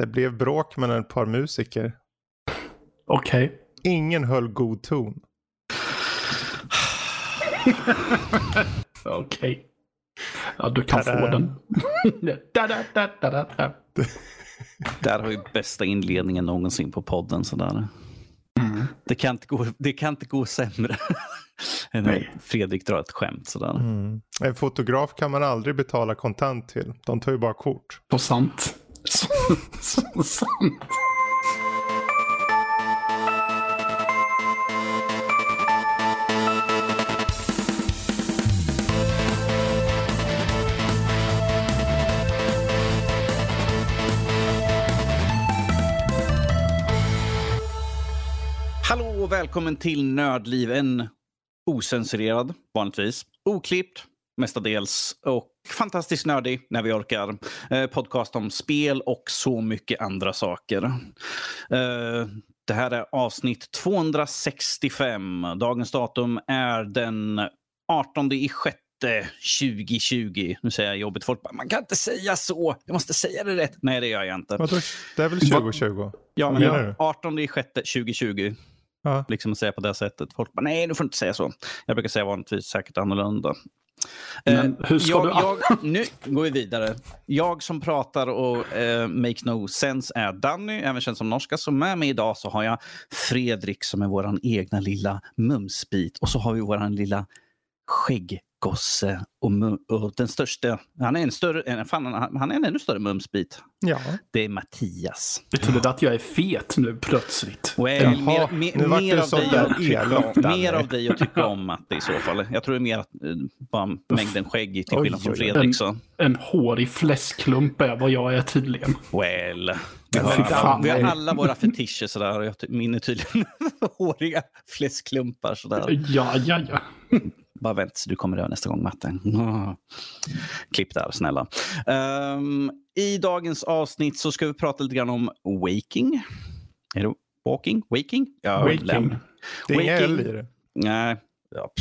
Det blev bråk mellan ett par musiker. Okej. Okay. Ingen höll god ton. Okej. Okay. Ja, du kan Tada. få den. da, da, da, da, da. Där har vi bästa inledningen någonsin på podden. Sådär. Mm. Det, kan inte gå, det kan inte gå sämre än att Fredrik drar ett skämt. Sådär. Mm. En fotograf kan man aldrig betala kontant till. De tar ju bara kort. Så sant. Så, sant. Hallå och välkommen till Nördliv. En osensurerad, vanligtvis. Oklippt, mestadels. Och fantastiskt nördig, när vi orkar. Eh, podcast om spel och så mycket andra saker. Eh, det här är avsnitt 265. Dagens datum är den 18 i sjätte 2020. Nu säger jag jobbigt. Folk bara, man kan inte säga så. Jag måste säga det rätt. Nej, det gör jag inte. Vadå? Det är väl 2020? Ja, men ja, 18 i sjätte 2020. Ja. Liksom att säga på det sättet. Folk bara, nej, du får inte säga så. Jag brukar säga vanligtvis säkert annorlunda. Men eh, hur ska jag, du... jag, nu går vi vidare. Jag som pratar och eh, makes no sense är Danny, även känd som norska. Så med mig idag så har jag Fredrik som är vår egna lilla mumsbit. Och så har vi vår lilla skägg gosse och, och, den största, han är en större, fan, han är en ännu större mumsbit. Ja. Det är Mattias. Betyder det att jag är fet nu plötsligt? Well, Jaha, mer, mer, mer, av dig om, mer av dig att tycka om att det i så fall. Jag tror det är mer att, eh, bara mängden skägg till skillnad från Fredrik. Så. En, en hårig fläskklump är vad jag är tydligen. Well. Vi har, vi har alla våra fetischer sådär. Min är tydligen håriga fläskklumpar sådär. Ja, ja, ja. Bara vänt så du kommer dö nästa gång, Matte. Klipp där, snälla. Um, I dagens avsnitt så ska vi prata lite grann om waking. Är det walking? Waking? Ja, waking. Det är inga L i det. Nej, ja,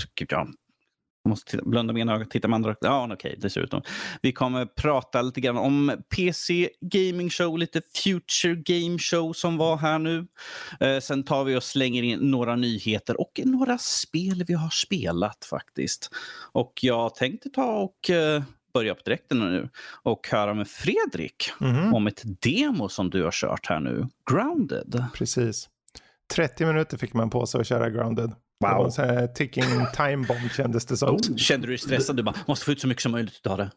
måste titta, blunda med ena ögat, titta med andra Ja, okej, okay, dessutom. Vi kommer prata lite grann om PC Gaming Show, lite Future Game Show som var här nu. Eh, sen tar vi och slänger in några nyheter och några spel vi har spelat faktiskt. Och jag tänkte ta och eh, börja på direkten nu och höra med Fredrik mm om ett demo som du har kört här nu, Grounded. Precis. 30 minuter fick man på sig att köra Grounded. Wow. En ticking time bomb kändes det som. Oh, kände du dig stressad? Du bara, måste få ut så mycket som möjligt av det.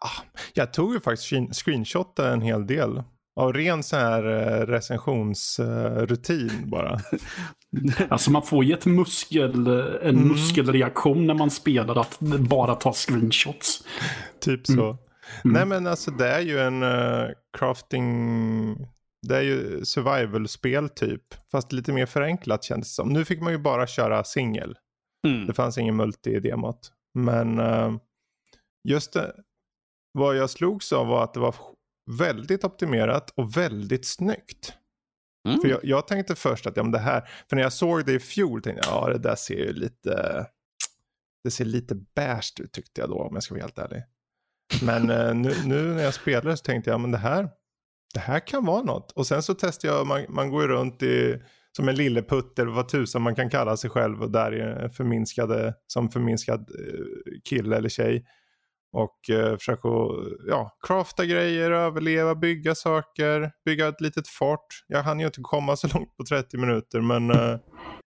Ja, jag tog ju faktiskt screenshotade en hel del. Av ren så här eh, recensionsrutin bara. alltså man får ju ett muskel, en mm. muskelreaktion när man spelar att bara ta screenshots. Typ så. Mm. Mm. Nej men alltså det är ju en uh, crafting det är ju survival-spel typ. Fast lite mer förenklat kändes det som. Nu fick man ju bara köra singel. Mm. Det fanns ingen multi i demot. Men uh, just det, vad jag slogs av var att det var väldigt optimerat och väldigt snyggt. Mm. För jag, jag, tänkte först att ja, men det här, för när jag såg det i fjol tänkte jag ja det där ser ju lite, det ser lite beige ut tyckte jag då om jag ska vara helt ärlig. Men uh, nu, nu, när jag spelade så tänkte jag men det här, det här kan vara något. Och sen så testar jag, man, man går ju runt i, som en lilleputt eller vad tusan man kan kalla sig själv och där är förminskade, som förminskad eh, kille eller tjej. Och eh, försöka ja, crafta grejer, överleva, bygga saker, bygga ett litet fort. Jag hann ju inte komma så långt på 30 minuter men eh,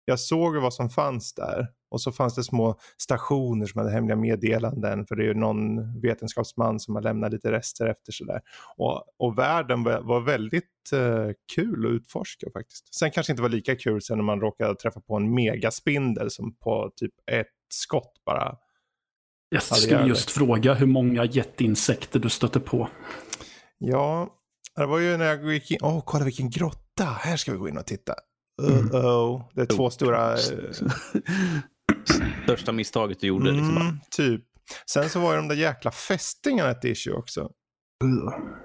jag såg vad som fanns där. Och så fanns det små stationer som hade hemliga meddelanden för det är ju någon vetenskapsman som har lämnat lite rester efter sådär. Och, och världen var, väldigt uh, kul att utforska faktiskt. Sen kanske inte var lika kul sen när man råkade träffa på en megaspindel som på typ ett skott bara. Jag skulle just fråga hur många jätteinsekter du stötte på. Ja, det var ju när jag gick in, åh oh, kolla vilken grotta, här ska vi gå in och titta. Uh -oh. Det är två stora... Största misstaget du gjorde. Liksom mm, typ. Sen så var det de där jäkla fästingarna ett issue också.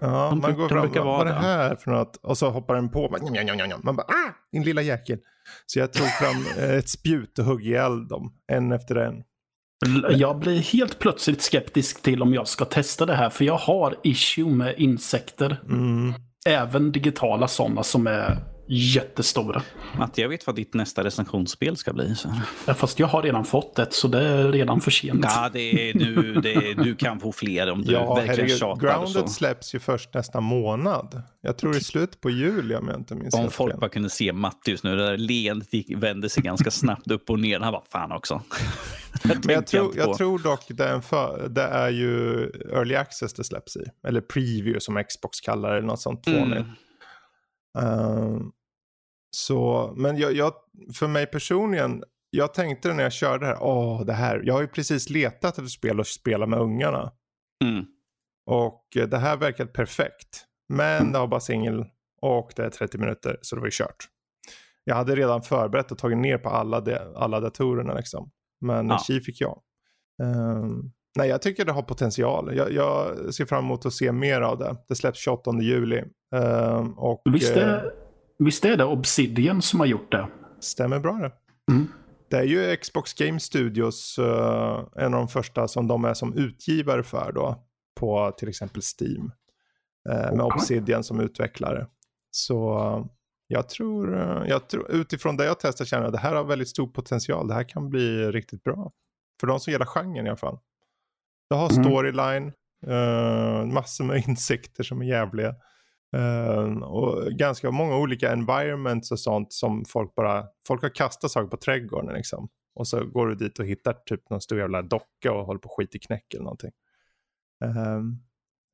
Ja, de, man går fram, vad är det här för något? Och så hoppar den på. Man, man bara, ah, din lilla jäkel. Så jag tog fram eh, ett spjut och högg ihjäl dem, en efter en. Jag blir helt plötsligt skeptisk till om jag ska testa det här, för jag har issue med insekter. Mm. Även digitala sådana som är jättestora. Matte, jag vet vad ditt nästa recensionsspel ska bli. Så. Ja, Fast jag har redan fått ett så det är redan för sent. Ja, det är, du, det är, du kan få fler om du Ja, verkligen herregud. tjatar. Grounded Så. släpps ju först nästa månad. Jag tror det är slut på juli om jag inte minns Om folk fel. bara kunde se Matte just nu, det där leendet vände sig ganska snabbt upp och ner. Han bara, fan också. Det Men jag tror, på. jag tror dock det är, en för, det är ju early access det släpps i. Eller preview som Xbox kallar det, eller något sånt fånigt. Mm. Ehm, så, men jag, jag, för mig personligen, jag tänkte när jag körde det här, åh det här, jag har ju precis letat efter spel att spela med ungarna. Mm. Och eh, det här verkar perfekt. Men det har bara singel och det är 30 minuter så det var ju kört. Jag hade redan förberett och tagit ner på alla, de, alla datorerna liksom. Men Ja. Chi fick jag. Ehm, nej, jag tycker det har potential. Jag, jag ser fram emot att se mer av det. Det släpps 28 juli. Ehm, och Visst, eh, är, visst är det Obsidian som har gjort det? stämmer bra det. Mm. Det är ju Xbox Game Studios, eh, en av de första som de är som utgivare för då. På till exempel Steam. eh, med. Obsidian som utvecklare. Så eh, jag tror, jag tror, utifrån det jag testar känner jag att det här har väldigt stor potential. Det här kan bli riktigt bra. För de som gillar genren i alla fall. Det har Mm. storyline, uh, massor med insikter som är jävliga. Eh, och ganska många olika environments och sånt som folk bara, folk har kastat saker på trädgården liksom. Och så går du dit och hittar typ någon stor jävla docka och håller på skit i knäck eller någonting. Ehm,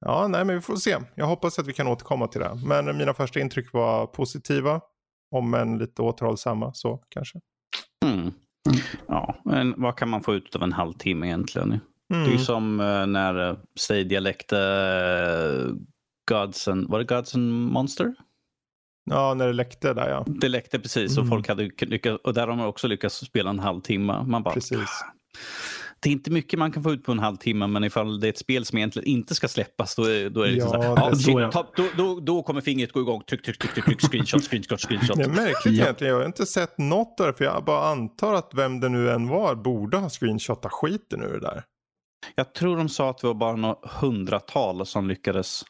ja, nej men vi får se. Jag hoppas att vi kan återkomma till det. Men mina första intryck var positiva. Om än lite återhållsamma så kanske. Mm. Ja, men vad kan man få ut av en halvtimme egentligen? Mm. Det är ju som eh, när eh, Stadia läckte uh, Gods and, var det Gods and Monster? Ja, när det läckte där ja. Det läckte precis och Mm. folk hade lyckats, och där har man också lyckats spela en halvtimme. Man bara, Precis. det är inte mycket man kan få ut på en halvtimme, men ifall det är ett spel som egentligen inte ska släppas, då är, då är det liksom Ja, så här, ja, det- shit, ta- då, då, då kommer fingret gå igång. Tryck, tryck, tryck, tryck, tryck screenshot, screenshot, screenshot. Det är märkligt Ja. egentligen. Jag har inte sett något där. För jag bara antar att vem det nu än var borde ha screenshotat skiten ur det där. Jag tror de sa att det var bara några hundratal som lyckades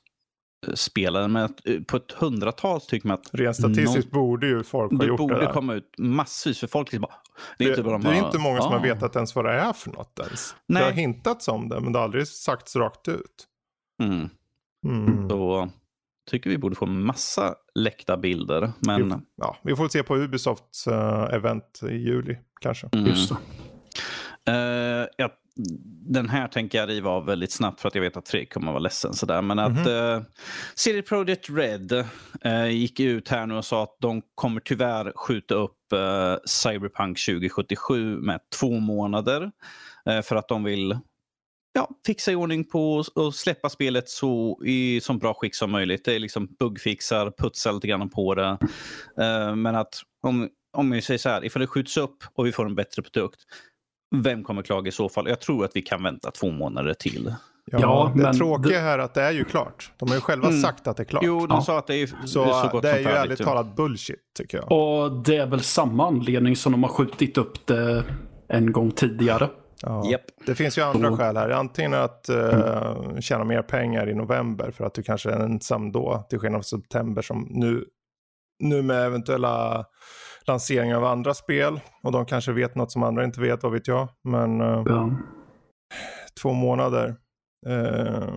spela den, men att, eh, på ett hundratal tycker man att Rent statistiskt borde ju folk ha det gjort det borde där. komma ut massvis för folk. Liksom bara, det Det, är inte, bara det är bara, inte många som har "Ah." vetat ens vad det är för något ens. Nej. Det har hintats om det men det har aldrig sagts rakt ut. Mm. Mm. Så tycker vi borde få massa läckta bilder. Men Jo. Ja, vi får se på Ubisofts eh, event i juli kanske. mm. Just det. Eh, ja, den här tänker jag riva av väldigt snabbt för att jag vet att Fredrik kommer att vara ledsen. Sådär. Men att Mhm. uh, CD Projekt Red eh, gick ut här nu och sa att de kommer tyvärr skjuta upp eh, Cyberpunk 2077 med två månader. eh, för att de vill ja, fixa i ordning på och släppa spelet så i så bra skick som möjligt. Det är liksom buggfixar, putsa lite grann på det. Eh, men att om, om vi säger så här, ifall det skjuts upp och vi får en bättre produkt, vem kommer klaga i så fall? Jag tror att vi kan vänta två månader till. Ja, Ja, det men tråkiga här är att det är ju klart. De har ju själva Mm. sagt att det är klart. Jo, de Ja. sa att det är så gott det är som ju ärligt talat bullshit tycker jag. Och det är väl samma anledning som de har skjutit upp det en gång tidigare. Ja. Japp. Det finns ju andra Så- skäl här. Antingen att uh, tjäna mer pengar i november för att du kanske är ensam då. Till skillnad från september som nu, nu med eventuella lanseringar av andra spel. Och de kanske vet något som andra inte vet, vad vet jag. Men eh, Ja. två månader. eh,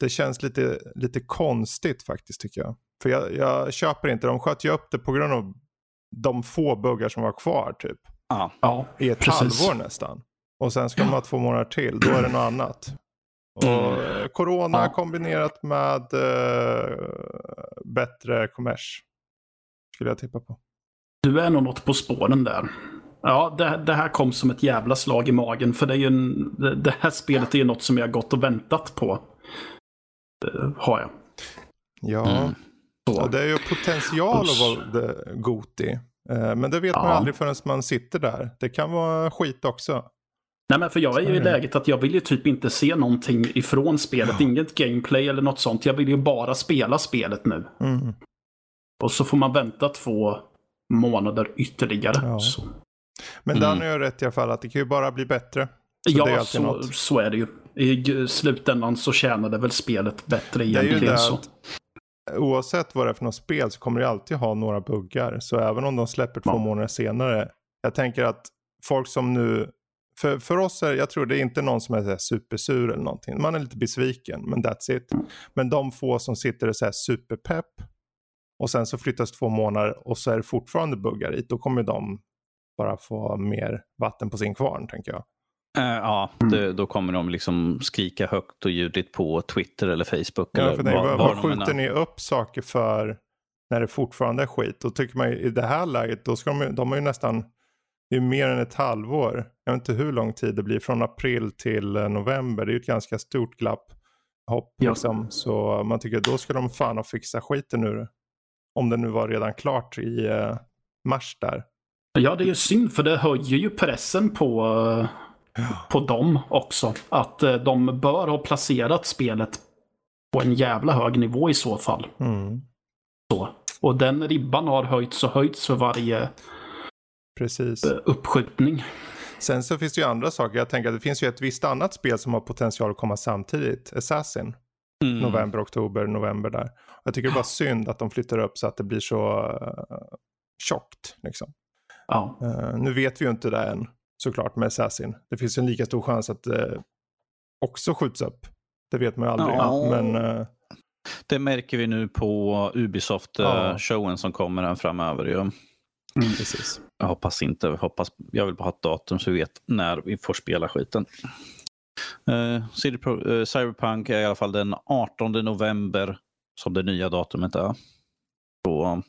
det känns lite, lite konstigt faktiskt tycker jag. För jag, jag köper inte, de sköt ju upp det på grund av de få buggar som var kvar typ. Ja. ja, I ett Precis. halvår nästan. Och sen ska de ha två månader till, då är det något annat. Och eh, corona Ja. kombinerat med eh, bättre kommers. Skulle jag tippa på. Du är nog något på spåren där. Ja, det, det här kom som ett jävla slag i magen. För det, är ju en, det, det här spelet är ju något som jag gått och väntat på. Det har jag. Ja, Mm. ja det är ju potential Och s- att vara Goti. Eh, Men det vet man Ja. aldrig förrän man sitter där. Det kan vara skit också. Nej, men för jag är ju i det. läget att jag vill ju typ inte se någonting ifrån spelet. Inget gameplay eller något sånt. Jag vill ju bara spela spelet nu. Mm. Och så får man vänta två månader ytterligare. Ja. Så. Men Mm. Danny har rätt i alla fall att det kan ju bara bli bättre. Så det är ja, så, något. så är det ju. I slutändan så tjänar det väl spelet bättre Det är ju egentligen. det så. oavsett vad det är för något spel så kommer det alltid ha några buggar. Så även om de släpper två Ja. månader senare. Jag tänker att folk som nu, för, för oss är jag tror det är inte någon som är så här supersur eller någonting. Man är lite besviken men that's it. Mm. Men de få som sitter och så här superpepp och sen så flyttas två månader och så är det fortfarande buggar i. Då kommer de bara få mer vatten på sin kvarn tänker jag. Eh, ja, Mm. det, då kommer de liksom skrika högt och ljudligt på Twitter eller Facebook. Ja, eller för nej, vad, vad, de skjuter ni upp saker för när det fortfarande är skit? Då tycker man ju, i det här läget, då ska de, de har ju nästan, det är ju mer än ett halvår. Jag vet inte hur lång tid det blir, från april till eh, november. Det är ju ett ganska stort glapp. Hopp Ja. liksom. Så man tycker då ska de fan ha fixa skiten ur Om det nu var redan klart i eh, mars där. Ja, det är ju synd för det höjer ju pressen på, eh, på dem också. Att eh, de bör ha placerat spelet på en jävla hög nivå i så fall. Mm, Så. Och den ribban har höjts och höjts för varje precis. uppskjutning. Sen så finns det ju andra saker. Jag tänker att det finns ju ett visst annat spel som har potential att komma samtidigt. Assassin. Mm. november, oktober, november där. Jag tycker det är bara synd att de flyttar upp så att det blir så uh, tjockt. Liksom. Ja. Eh, nu vet vi ju inte det än såklart med Assassin. Det finns ju en lika stor chans att det också skjuts upp. Det vet man ju aldrig. Ja. Men eh, Det märker vi nu på. Ubisoft-showen som kommer här framöver. Jag, precis. jag hoppas inte. Jag Hoppas, jag vill bara ha ett datum så vi vet när vi får spela skiten. Eh, uh, CD Pro, uh, Cyberpunk är i alla fall den 18 november som det nya datumet är. Så,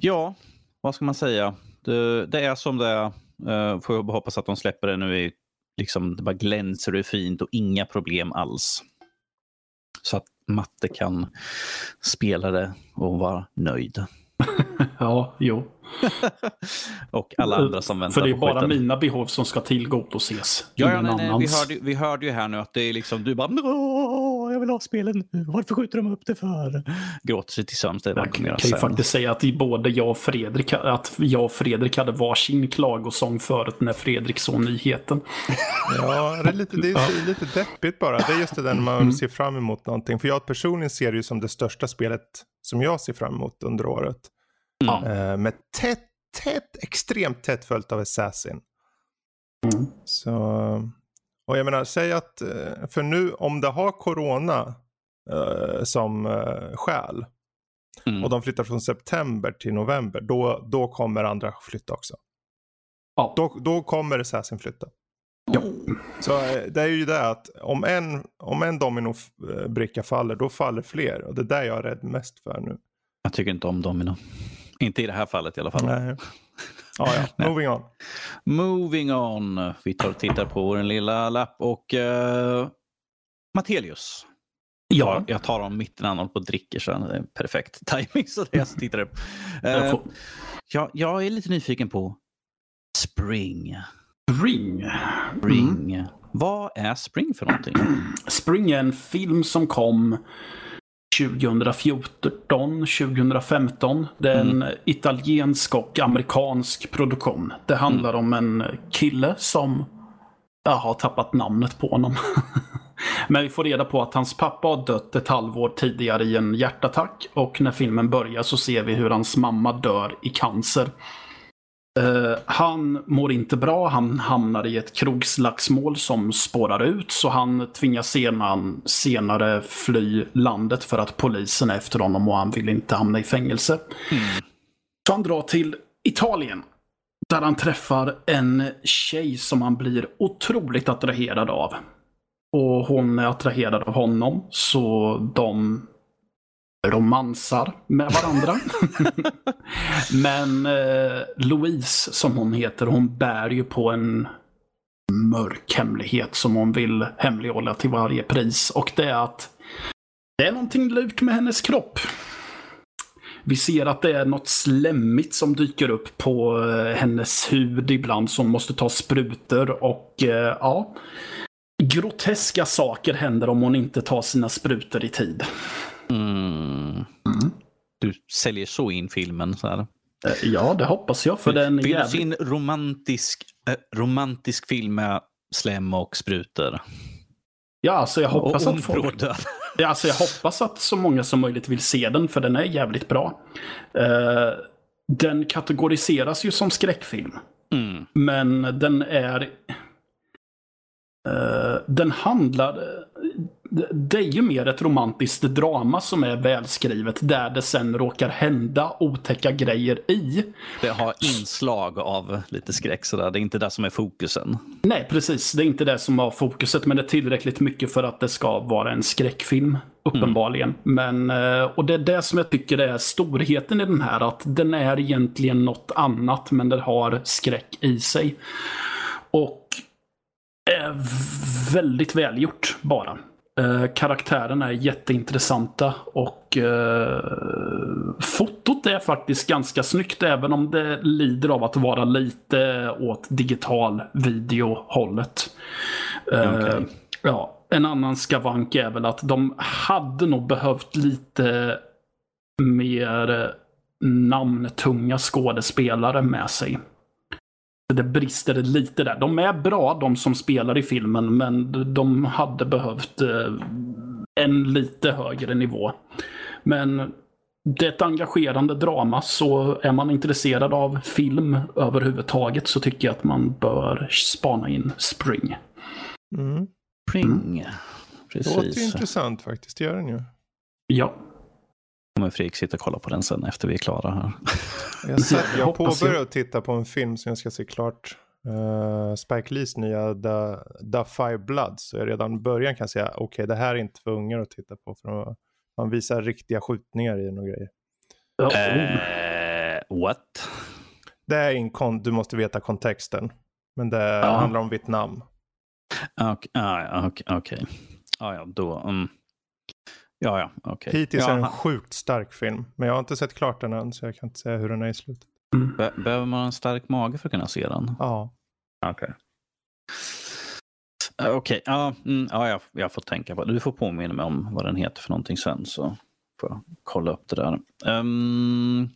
ja, vad ska man säga? Det, det är som det är. Uh, får jag hoppas att de släpper det nu i liksom, det bara glänser och är fint och inga problem alls. Så att Matte kan spela det och vara nöjd. ja, jo. och alla andra som väntar För det är bara skiten. mina behov som ska tillgodoses. Ja, ja nej, nej. Vi, hörde, vi hörde ju här nu att det är liksom, du bara jag vill ha spelen nu. Varför skjuter de upp det för? Gråter sig till sömns. Jag kan ju sen. faktiskt säga att både jag och Fredrik, att jag och Fredrik hade varsin klagosång förut när Fredrik såg nyheten. Ja, det är, lite, det är lite deppigt bara. Det är just det där när man ser fram emot någonting. För jag personligen ser det ju som det största spelet som jag ser fram emot under året. Eh, med tätt, tätt, extremt tätt följt av Assassin. Mm. Så, och jag menar, säg att, eh, för nu om det har corona eh, som eh, skäl Mm. och de flyttar från september till november, då, då kommer andra flytta också. Ja. Då, då kommer Assassin flytta. Ja. Så eh, det är ju det att om en, om en dominobricka faller, då faller fler. Och det är där jag är rädd mest för nu. Jag tycker inte om Domino. Inte i det här fallet i alla fall. Nej. Ja, ja. Nej. Moving on. Moving on. Vi tar och tittar på vår lilla lapp och uh, Mattelius. Ja, Ja, jag tar dem mitt han håller på och dricker så det är perfekt timing så det är jag som tittar upp. jag Uh, får... ja, jag är lite nyfiken på Spring. Spring. Spring. Vad är Spring för någonting? Spring är en film som kom 2014, 2015. Det är en italiensk och amerikansk produktion. Det handlar om en kille som jag har tappat namnet på honom. Men vi får reda på att hans pappa har dött ett halvår tidigare i en hjärtattack och när filmen börjar så ser vi hur hans mamma dör i cancer. Uh, han mår inte bra, han hamnar i ett krogslagsmål som spårar ut så han tvingas senan, senare fly landet för att polisen är efter honom och han vill inte hamna i fängelse. Så han drar till Italien. Där han träffar en tjej som han blir otroligt attraherad av. Och hon är attraherad av honom så de romansar med varandra. Men eh, Louise, som hon heter, hon bär ju på en mörk hemlighet som hon vill hemlighålla till varje pris. Och det är att det är någonting lurt med hennes kropp. Vi ser att det är något slemmigt som dyker upp på eh, hennes hud ibland som måste ta sprutor och eh, ja. Groteska saker händer om hon inte tar sina sprutor i tid. Mm. Du säljer så in filmen. Så här. Eh, Ja, det hoppas jag. För den jävligt... en romantisk, eh, romantisk film med slem och sprutor? Ja, alltså jag hoppas och att folk... bråddöd. alltså jag hoppas att så många som möjligt vill se den, för den är jävligt bra. Uh, den kategoriseras ju som skräckfilm. Mm. Men den är... Uh, den handlar... Det är ju mer ett romantiskt drama som är välskrivet där det sen råkar hända otäcka grejer i. Det har inslag av lite skräck sådär. Det är inte det som är fokusen. Nej, precis. Det är inte det som har fokuset, men det är tillräckligt mycket för att det ska vara en skräckfilm. Uppenbarligen. Mm. Men, eh, och det är det som jag tycker är storheten i den här. Att den är egentligen något annat, men den har skräck i sig. Och är väldigt välgjort bara. Eh, karaktärerna är jätteintressanta och eh, fotot är faktiskt ganska snyggt även om det lider av att vara lite åt digital videohållet. Eh, okay. ja, en annan skavank är väl att de hade nog behövt lite mer namntunga skådespelare med sig. Det brister lite där. De är bra, de som spelar i filmen, men de hade behövt eh, en lite högre nivå. Men det är ett engagerande drama, så är man intresserad av film överhuvudtaget så tycker jag att man bör spana in Spring. Mm. Spring. Mm. Precis. Det låter intressant faktiskt, det gör den ju. Ja. Kommer Fredrik sitta och kolla på den sen efter vi är klara här. Jag, satt, jag påbörjade att titta på en film som jag ska se klart. Uh, Spike Lees nya The, The Five Bloods. Så jag redan i början kan säga okej okay, det här är inte för ungar att titta på. För man visar riktiga skjutningar i några grejer. Uh, what? Det är en kon du måste veta kontexten. Men det ja. handlar om Vietnam. Okej, okay, okay, okay. ah, ja, då. Um... Ja, ja. Okay. Hittills ja, är det en sjukt stark film. Men jag har inte sett klart den än så jag kan inte säga hur den är i slutet. Mm. Be behöver man en stark mage för att kunna se den? Ja. Okej. Okay. Okej, okay. ja, mm, ja jag, jag, får tänka på det. Du får påminna mig om vad den heter för någonting sen så får jag kolla upp det där. Um,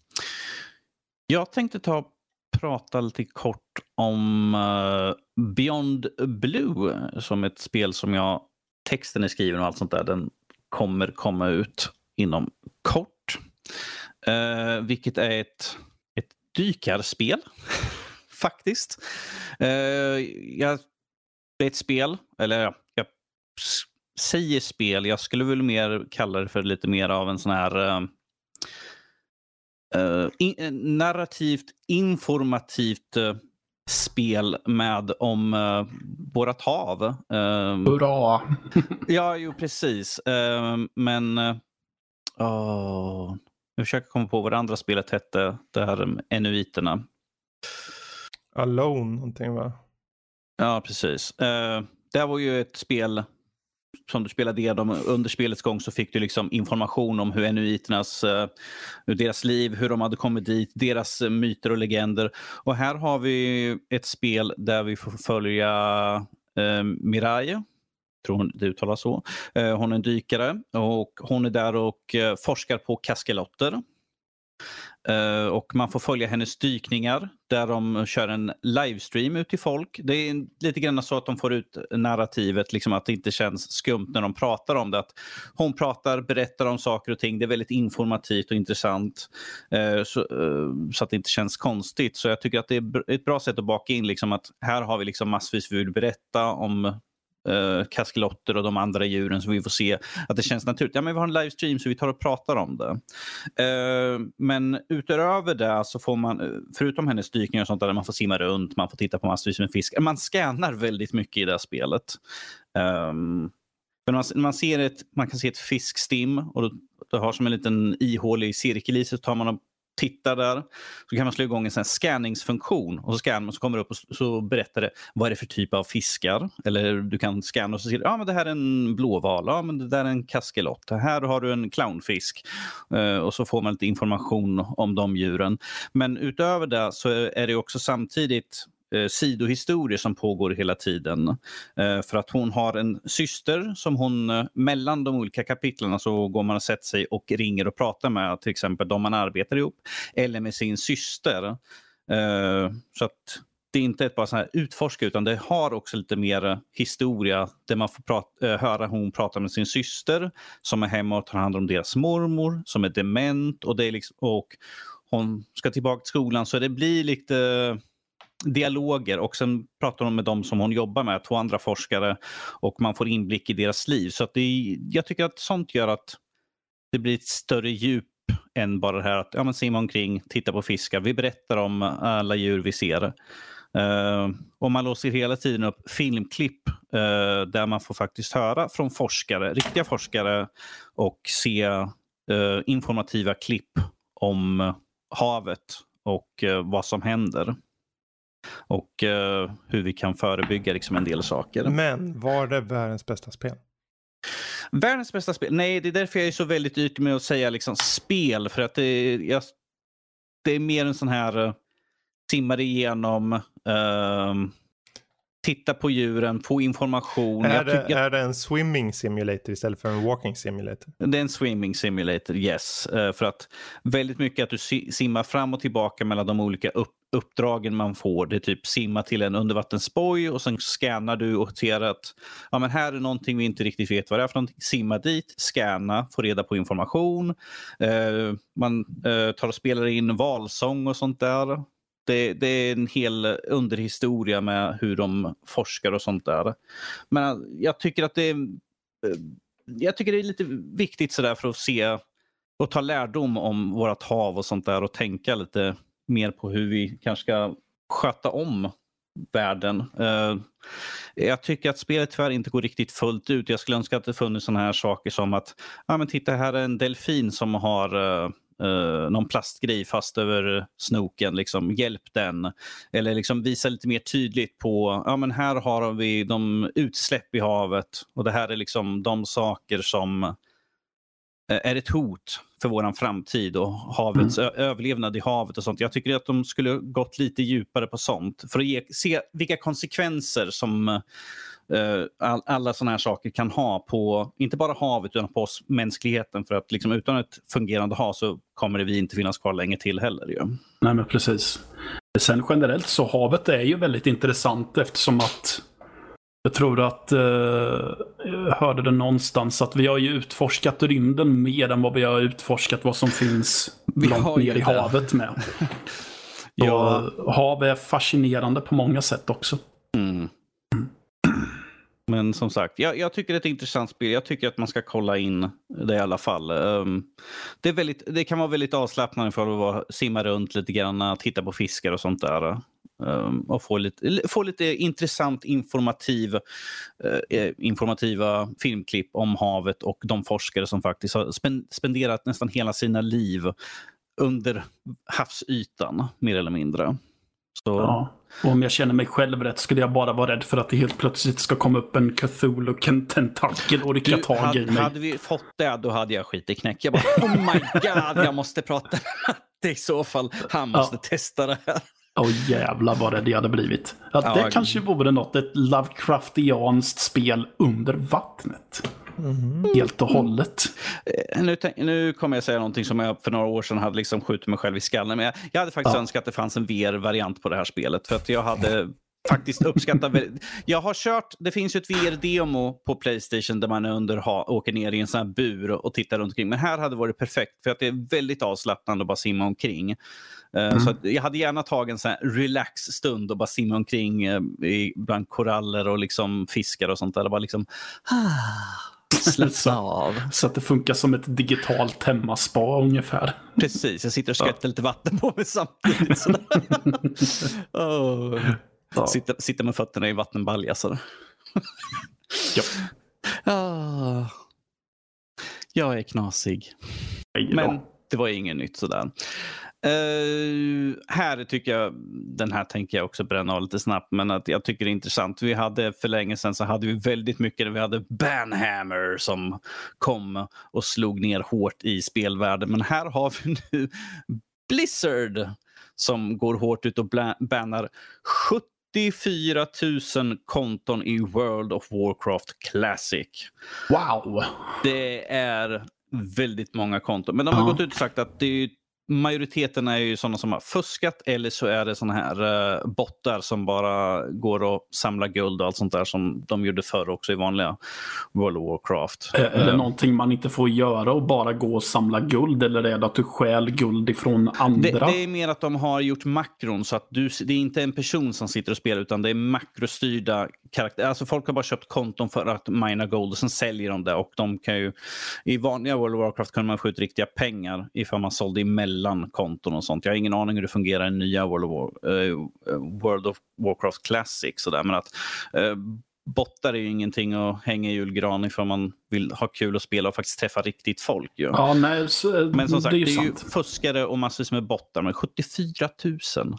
jag tänkte ta prata lite kort om uh, Beyond Blue som ett spel som jag texten är skriven och allt sånt där. Den kommer komma ut inom kort. Eh, vilket är ett, ett dykarspel, faktiskt. Eh, jag, det är ett spel, eller jag säger spel, jag skulle väl mer kalla det för lite mer av en sån här eh, eh, uh, in, eh, narrativt informativt spel med om uh, vårat hav. Uh, Hurra! ja, jo precis. Uh, men uh, jag försöker komma på vad det andra spelet hette. Det här med enuiterna. Alone någonting va? Ja, precis. Uh, det var ju ett spel som du spelade igenom under spelets gång så fick du liksom information om hur enuiternas, uh, deras liv, hur de hade kommit dit, deras uh, myter och legender. Och här har vi ett spel där vi får följa uh, Mirai, tror hon det uttalas så. hon är en dykare och hon är där och forskar på kaskelotter. Uh, och man får följa hennes dykningar där de kör en livestream ut till folk. Det är lite grann så att de får ut narrativet, liksom att det inte känns skumt när de pratar om det. Att hon pratar, berättar om saker och ting. Det är väldigt informativt och intressant uh, så, uh, så, att det inte känns konstigt. Så jag tycker att det är ett bra sätt att baka in liksom att här har vi liksom massvis vi vill berätta om eh, kaskelotter och de andra djuren som vi får se. Att det känns naturligt. Ja, men vi har en livestream så vi tar och pratar om det. Eh, men utöver det så får man, förutom hennes dykningar och sånt där man får simma runt, man får titta på massvis med fisk. Man scannar väldigt mycket i det här spelet. Ehm, men man, man, ser ett, man kan se ett fiskstim och det har som en liten ihålig cirkel i sig. Så tar man och tittar där. Så kan man slå igång en sån scanningsfunktion och så scannar man så kommer det upp och så berättar det vad är det för typ av fiskar. Eller du kan scanna och så ser du ja, men det här är en blåval, ja, men det där är en kaskelott. Här har du en clownfisk. Uh, och så får man lite information om de djuren. Men utöver det så är det också samtidigt eh, sidohistorier som pågår hela tiden. Eh, för att hon har en syster som hon eh, mellan de olika kapitlen så går man och sätter sig och ringer och pratar med till exempel de man arbetar ihop eller med sin syster. Eh, så att det är inte ett bara så här utforska utan det har också lite mer historia där man får prata, eh, höra hon prata med sin syster som är hemma och tar hand om deras mormor som är dement och, det är liksom, och hon ska tillbaka till skolan så det blir lite dialoger och sen pratar hon med dem som hon jobbar med, två andra forskare och man får inblick i deras liv. Så att det, jag tycker att sånt gör att det blir ett större djup än bara det här att ja, men simma omkring, titta på fiskar. Vi berättar om alla djur vi ser. Uh, och man låser hela tiden upp filmklipp uh, där man får faktiskt höra från forskare, riktiga forskare och se uh, informativa klipp om havet och vad som händer. Och hur vi kan förebygga liksom, en del saker. Men var det världens bästa spel? Världens bästa spel? Nej, det är därför jag är så väldigt ytlig med att säga liksom spel. För att det, jag, det är mer en sån här uh, simmar igenom, uh, titta på djuren, få information. Är, det, jag, är det en swimming simulator istället för en walking simulator? Det är en swimming simulator, yes. Uh, för att väldigt mycket att du simmar fram och tillbaka mellan de olika upp uppdragen man får. Det är typ simma till en undervattensboj och sen scannar du och ser att ja, men här är någonting vi inte riktigt vet vad det är för någonting. Simma dit, scanna, få reda på information. Eh, man eh, tar och spelar in valsång och sånt där. Det, det, är en hel underhistoria med hur de forskar och sånt där. Men äh, jag tycker att det är, äh, jag tycker det är lite viktigt sådär för att se och ta lärdom om vårt hav och sånt där och tänka lite mer på hur vi kanske ska sköta om världen. Uh, jag tycker att spelet tyvärr inte går riktigt fullt ut. Jag skulle önska att det funnits sådana här saker som att, ah, men titta här är en delfin som har uh, uh, någon plastgrej fast över snoken, liksom, hjälp den. Eller liksom visa lite mer tydligt på, ja men här har vi de utsläpp i havet och det här är liksom de saker som är ett hot för vår framtid och havets mm. överlevnad i havet och sånt. Jag tycker att de skulle gått lite djupare på sånt för att ge, se vilka konsekvenser som all, alla sådana här saker kan ha på, inte bara havet utan på oss, mänskligheten. För att liksom, utan ett fungerande hav så kommer det vi inte finnas kvar länge till heller. Ju. Nej men precis. Sen generellt så havet är ju väldigt intressant eftersom att jag tror att, eh, jag hörde det någonstans, att vi har ju utforskat rymden mer än vad vi har utforskat vad som finns vi långt ner i det. havet med. ja. hav är fascinerande på många sätt också. Mm. Men som sagt, jag, jag, tycker det är ett intressant spel. Jag tycker att man ska kolla in det i alla fall. Um, det, är väldigt, det kan vara väldigt avslappnande för att vara, simma runt lite grann, titta på fiskar och sånt där. Um, och få lite, få lite intressant informativ, uh, informativa filmklipp om havet och de forskare som faktiskt har spenderat nästan hela sina liv under havsytan, mer eller mindre. Så... Ja. Och om jag känner mig själv rätt skulle jag bara vara rädd för att det helt plötsligt ska komma upp en Cthulhu tentakel och rycka tag i mig. Hade vi fått det då hade jag skit i knäck. Jag bara oh my god, jag måste prata med det i så fall. Han måste ja. testa det här. Åh oh, jävlar vad det hade blivit. Ja, ja, det kanske vore något, ett Lovecraftianskt spel under vattnet. Mm. Helt och hållet. Eh, nu, nu kommer jag säga någonting som jag för några år sedan hade liksom skjutit mig själv i skallen. Men jag, jag hade faktiskt ja. önskat att det fanns en VR-variant på det här spelet. För att jag hade faktiskt uppskattat... Jag har kört, det finns ju ett VR-demo på Playstation där man under ha, åker ner i en sån här bur och tittar runt omkring. Men här hade det varit perfekt för att det är väldigt avslappnande att bara simma omkring. Eh, mm. Så jag hade gärna tagit en sån relax-stund och bara simma omkring eh, bland koraller och liksom fiskar och sånt där. bara liksom... Ah Slappna av. Så att det funkar som ett digitalt hemmaspa ungefär. Precis, jag sitter och skvätter lite vatten på mig samtidigt. oh. ja. sitter, sitter med fötterna i vattenbalja. Så. ja. Oh. Jag är knasig. Men det var inget nytt sådär. Uh, här tycker jag, den här tänker jag också bränna av lite snabbt, men att jag tycker det är intressant. Vi hade för länge sedan så hade vi väldigt mycket, vi hade Banhammer som kom och slog ner hårt i spelvärlden. Men här har vi nu Blizzard som går hårt ut och bannar 74 000 konton i World of Warcraft Classic. Wow! Det är väldigt många konton. Men de har -huh. gått ut och sagt att det är majoriteten är ju sådana som har fuskat eller så är det sådana här uh, bottar som bara går och samlar guld och allt sånt där som de gjorde förr också i vanliga World of Warcraft. Det uh, någonting man inte får göra och bara gå och samla guld eller är det att du stjäl guld ifrån andra? Det, det är mer att de har gjort makron så att du, det är inte en person som sitter och spelar utan det är makrostyrda karaktärer. Alltså folk har bara köpt konton för att mina gold och sen säljer de det och de kan ju i vanliga World of Warcraft kunde man få ut riktiga pengar ifall man sålde emellan konton och sånt. Jag har ingen aning hur det fungerar i nya World of, War, uh, World of Warcraft Classic. Sådär. Men att uh, bottar är ju ingenting att hänga i julgran ifall man vill ha kul och spela och faktiskt träffa riktigt folk. Ju. Ja, nej, så, men som sagt, det är, ju, det är ju fuskare och massvis med bottar. Men 74 000, mm.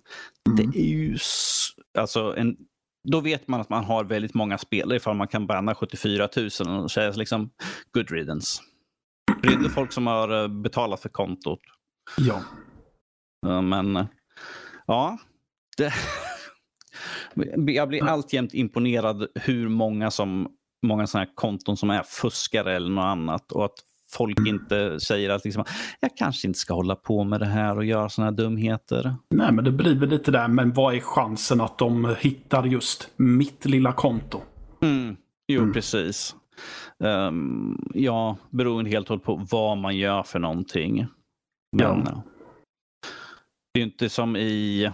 det är ju alltså en då vet man att man har väldigt många spelare ifall man kan banna 74 000 och säga liksom good riddance. Det är folk som har eh, betalat för kontot. Ja. Men ja, det, jag blir alltjämt imponerad hur många som många sådana här konton som är fuskare eller något annat och att folk mm. inte säger att liksom, jag kanske inte ska hålla på med det här och göra sådana här dumheter. Nej, men det blir väl lite där, men vad är chansen att de hittar just mitt lilla konto? Mm. Jo, mm. precis. Um, ja, beroende helt och hållet på vad man gör för någonting. Men, ja. Det är inte som i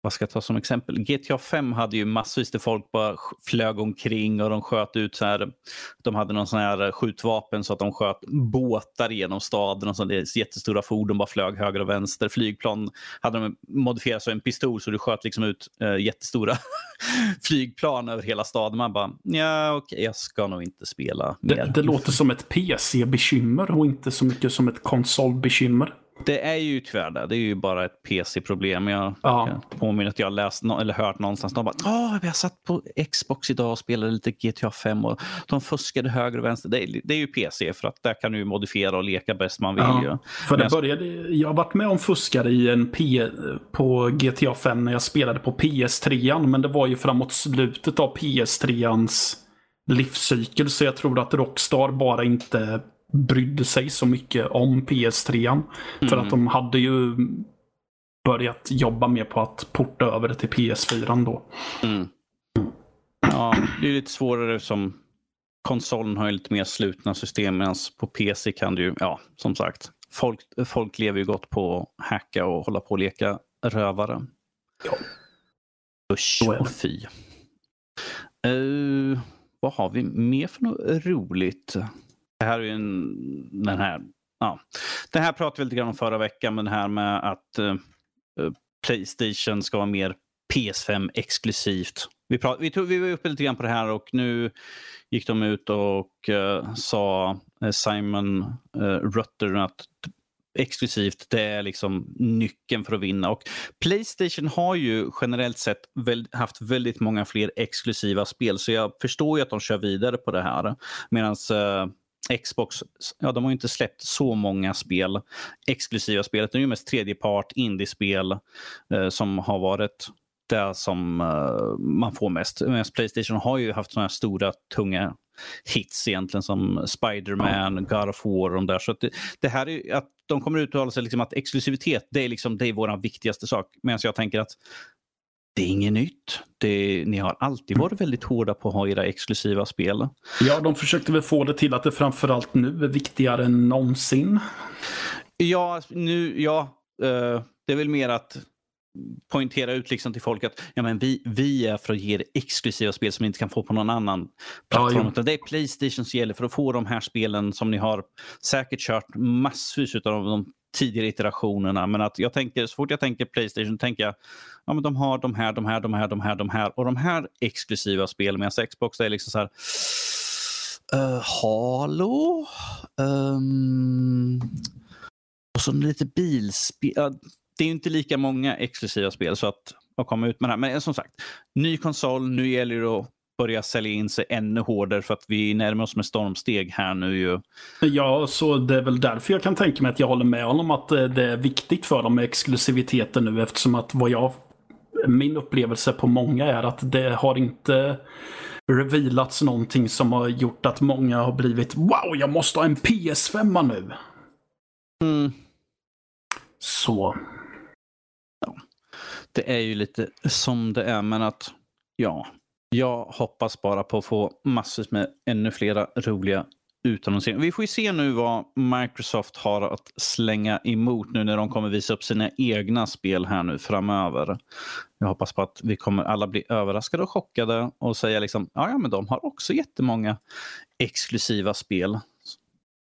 vad ska jag ta som exempel? GTA 5 hade ju massvis där folk bara flög omkring och de sköt ut så här. De hade någon sån här skjutvapen så att de sköt båtar genom staden och så jättestora fordon bara flög höger och vänster. Flygplan hade de modifierat som en pistol så du sköt liksom ut äh, jättestora flygplan över hela staden. Man bara, ja okej, okay, jag ska nog inte spela mer. Det, det låter som ett PC-bekymmer och inte så mycket som ett konsolbekymmer. Det är ju tyvärr det. Det är ju bara ett PC-problem. Jag ja. påminner att jag läst no eller hört någonstans. De bara, Åh, jag satt på Xbox idag och spelade lite GTA 5 och de fuskade höger och vänster. Det är, det är ju PC för att där kan du modifera och leka bäst man vill. Ja. Ju. För det började, jag har varit med om fuskare i en P på GTA 5 när jag spelade på PS3. Men det var ju framåt slutet av PS3ans livscykel. Så jag tror att Rockstar bara inte brydde sig så mycket om PS3. Mm. För att de hade ju börjat jobba mer på att porta över det till PS4 då. Mm. Ja, det är lite svårare som konsolen har ju lite mer slutna system medan på PC kan du ju, ja som sagt, folk, folk lever ju gott på att hacka och hålla på och leka rövare. Ja. Usch och fy. Uh, vad har vi mer för något roligt? Det här är ju en, den här, ja. Det här pratade vi lite grann om förra veckan, men det här med att uh, Playstation ska vara mer PS5 exklusivt. Vi, prat, vi, tog, vi var uppe lite grann på det här och nu gick de ut och uh, sa Simon uh, Rutter att exklusivt, det är liksom nyckeln för att vinna. Och Playstation har ju generellt sett väl, haft väldigt många fler exklusiva spel, så jag förstår ju att de kör vidare på det här. Medan uh, Xbox, ja de har ju inte släppt så många spel, exklusiva spel. Det är ju mest tredjepart, indiespel eh, som har varit det som uh, man får mest. Medan Playstation har ju haft sådana här stora, tunga hits egentligen som Spiderman, man God of War och de där. Så det, det, här är att de kommer uttala sig liksom att exklusivitet, det är liksom det är vår viktigaste sak. Medan jag tänker att det är inget nytt. Det, ni har alltid varit väldigt hårda på att ha era exklusiva spel. Ja, de försökte väl få det till att det framförallt nu är viktigare än någonsin. Ja, nu, ja. Uh, det är väl mer att poängtera ut liksom till folk att ja, men vi, vi är för att ge er exklusiva spel som ni inte kan få på någon annan plattform. Ja, det är Playstation som gäller för att få de här spelen som ni har säkert kört massvis av de tidigare iterationerna. Men att jag tänker, så fort jag tänker Playstation tänker jag ja, men de har de här, de här, de här, de här, de här och de här exklusiva spelen. Medan Xbox är liksom så här uh, Halo? Um, och så lite bilspel. Det är inte lika många exklusiva spel så att att komma ut med det här. Men som sagt, ny konsol, nu gäller det att börja sälja in sig ännu hårdare för att vi närmar oss med stormsteg här nu ju. Ja, så det är väl därför jag kan tänka mig att jag håller med honom att eh, det är viktigt för dem med exklusiviteten nu eftersom att vad jag min upplevelse på många är att det har inte revealats någonting som har gjort att många har blivit Wow, jag måste ha en PS5 nu. Mm. Så. Det är ju lite som det är, men att ja, jag hoppas bara på att få massor med ännu flera roliga utannonseringar. Vi får ju se nu vad Microsoft har att slänga emot nu när de kommer visa upp sina egna spel här nu framöver. Jag hoppas på att vi kommer alla bli överraskade och chockade och säga liksom, ja, men de har också jättemånga exklusiva spel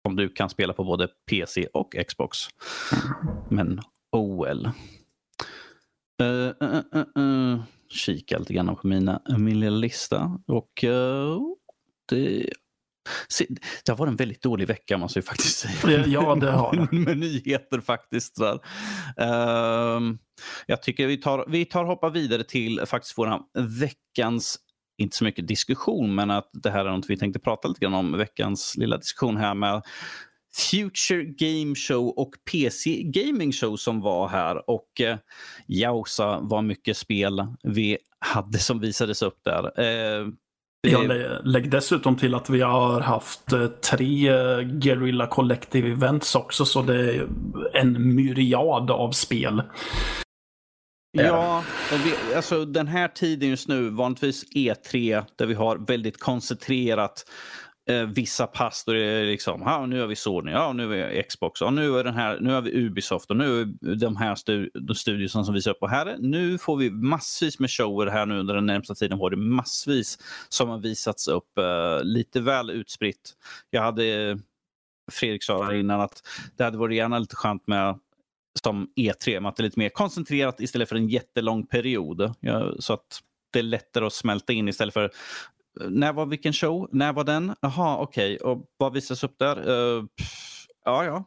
som du kan spela på både PC och Xbox. Men OL. Uh, uh, uh, uh. Kika lite grann på mina, min lilla lista. Och uh, det, det har varit en väldigt dålig vecka måste jag faktiskt säga. Ja, det har det. Med nyheter faktiskt. Där. Uh, jag tycker vi tar, vi tar hoppa vidare till faktiskt vår veckans inte så mycket diskussion, men att det här är något vi tänkte prata lite grann om. Veckans lilla diskussion här med Future Game Show och PC Gaming Show som var här. Och eh, jausa vad mycket spel vi hade som visades upp där. Eh, jag lä lägg dessutom till att vi har haft eh, tre eh, Guerrilla Collective Events också, så det är en myriad av spel. Ja, vi, alltså den här tiden just nu, vanligtvis E3, där vi har väldigt koncentrerat eh, vissa pass då det är liksom, ja, nu har vi Sony, ja, nu har vi Xbox, ja, nu, är den här, nu har vi Ubisoft och nu är de här stu de som visar upp. Och här, nu får vi massvis med shower här nu under den närmsta tiden. Har det massvis som har visats upp, eh, lite väl utspritt. Jag hade, eh, Fredrik sa här innan att det hade varit gärna lite skönt med som E3, med att det är lite mer koncentrerat istället för en jättelång period. Ja, så att det är lättare att smälta in istället för när var vilken show? När var den? Jaha, okej. Okay. Och vad visas upp där? Uh, pff, ja, ja.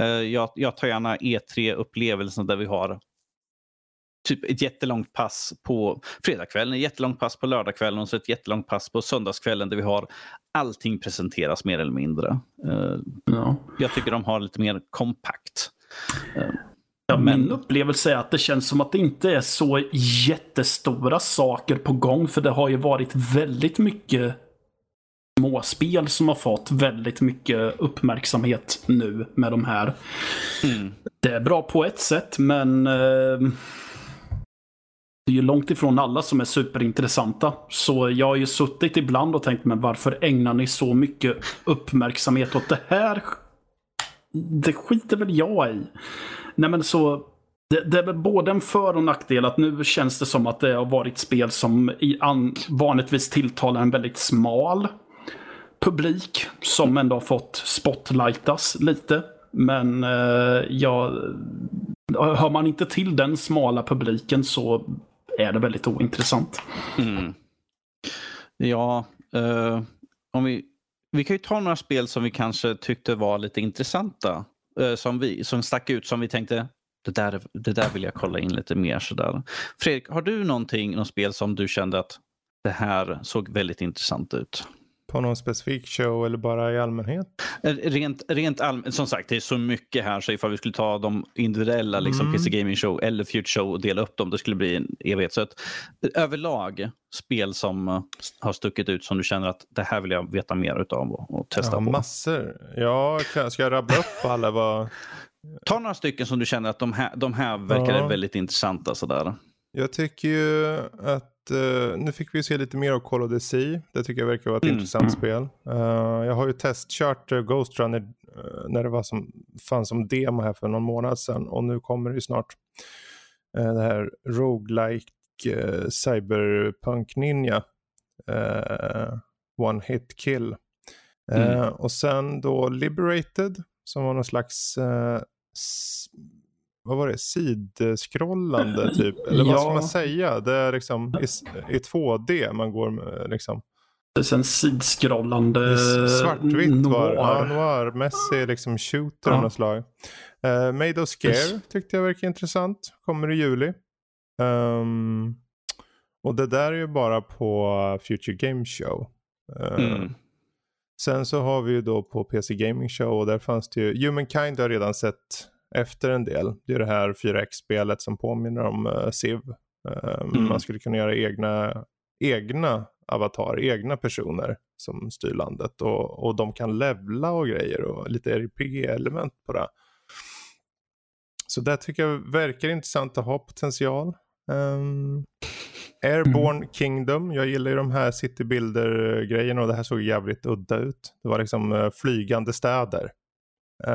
Uh, jag, jag tar gärna E3-upplevelsen där vi har typ ett jättelångt pass på fredagskvällen, ett jättelångt pass på lördagskvällen och så ett jättelångt pass på söndagskvällen där vi har allting presenteras mer eller mindre. Uh, ja. Jag tycker de har lite mer kompakt. Ja, men... Min upplevelse är att det känns som att det inte är så jättestora saker på gång. För det har ju varit väldigt mycket småspel som har fått väldigt mycket uppmärksamhet nu med de här. Mm. Det är bra på ett sätt, men eh, det är ju långt ifrån alla som är superintressanta. Så jag har ju suttit ibland och tänkt, men varför ägnar ni så mycket uppmärksamhet åt det här? Det skiter väl jag i. Nej men så det, det, är väl både en för och nackdel att nu känns det som att det har varit spel som i an, vanligtvis tilltalar en väldigt smal publik som ändå har fått spotlightas lite. Men eh, ja, hör man inte till den smala publiken så är det väldigt ointressant. Mm. Ja, eh, om vi, vi kan ju ta några spel som vi kanske tyckte var lite intressanta. Eh, som, vi, som stack ut som vi tänkte det där, det där vill jag kolla in lite mer. Sådär. Fredrik, har du någonting, något spel som du kände att det här såg väldigt intressant ut? På någon specifik show eller bara i allmänhet? Eh, rent, rent allmänt, som sagt det är så mycket här så ifall vi skulle ta de individuella liksom, mm. PC Gaming Show eller Future Show och dela upp dem, det skulle bli en evighet. Så att, överlag, spel som uh, har stuckit ut som du känner att det här vill jag veta mer utav och, och testa ja, på. Massor. Ja, ska jag rabbla upp alla? Vad... Ta några stycken som du känner att de här, de här verkar ja. väldigt intressanta. Sådär. Jag tycker ju att uh, nu fick vi se lite mer av Call of the Sea. Det tycker jag verkar vara ett mm. intressant spel. Uh, jag har ju testkört uh, Ghost Runner uh, när det var som, fanns som demo här för någon månad sedan. Och nu kommer det ju snart det här roguelike cyberpunk ninja. one hit kill. Mm. och sen då Liberated som var någon slags vad var det, sidskrollande typ? Eller ja. vad ska man säga? Det är liksom i, i 2D man går med liksom. Är en sidskrollande Svartvitt var ja, noir-mässig liksom shooter ja. av något slag. Uh, Made of Scare yes. tyckte jag verkar intressant. Kommer i juli. Um, och det där är ju bara på Future Game Show. Uh, mm. Sen så har vi ju då på PC Gaming Show och där fanns det ju, Humankind har redan sett efter en del. Det är det här 4X-spelet som påminner om uh, Civ. Uh, mm. Man skulle kunna göra egna, egna avatar, egna personer som styr landet och, och de kan levla och grejer och lite RPG-element på det. Så det tycker jag verkar intressant att ha potential. Um, Airborne mm. Kingdom. Jag gillar ju de här City Builder-grejerna och det här såg jävligt udda ut. Det var liksom uh, flygande städer.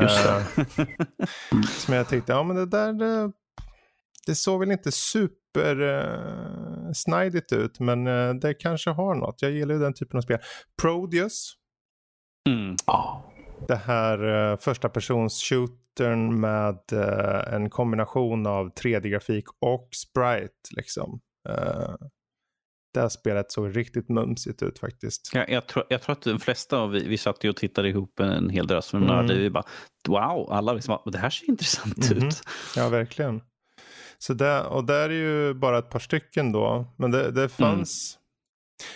Just det. Uh, som jag tänkte, ja men det där, det, det såg väl inte super uh, snidigt ut, men uh, det kanske har något. Jag gillar ju den typen av spel. Prodeus. Mm. Det här uh, första persons shootern med uh, en kombination av 3D-grafik och sprite. Liksom. Uh, det här spelet såg riktigt mumsigt ut faktiskt. Ja, jag, tror, jag tror att de flesta av vi, vi satt och tittade ihop en hel drös med mm. Vi bara wow, alla liksom, det här ser intressant mm ut. Ja, verkligen. Så där, och där är ju bara ett par stycken då. Men det, det fanns. Mm.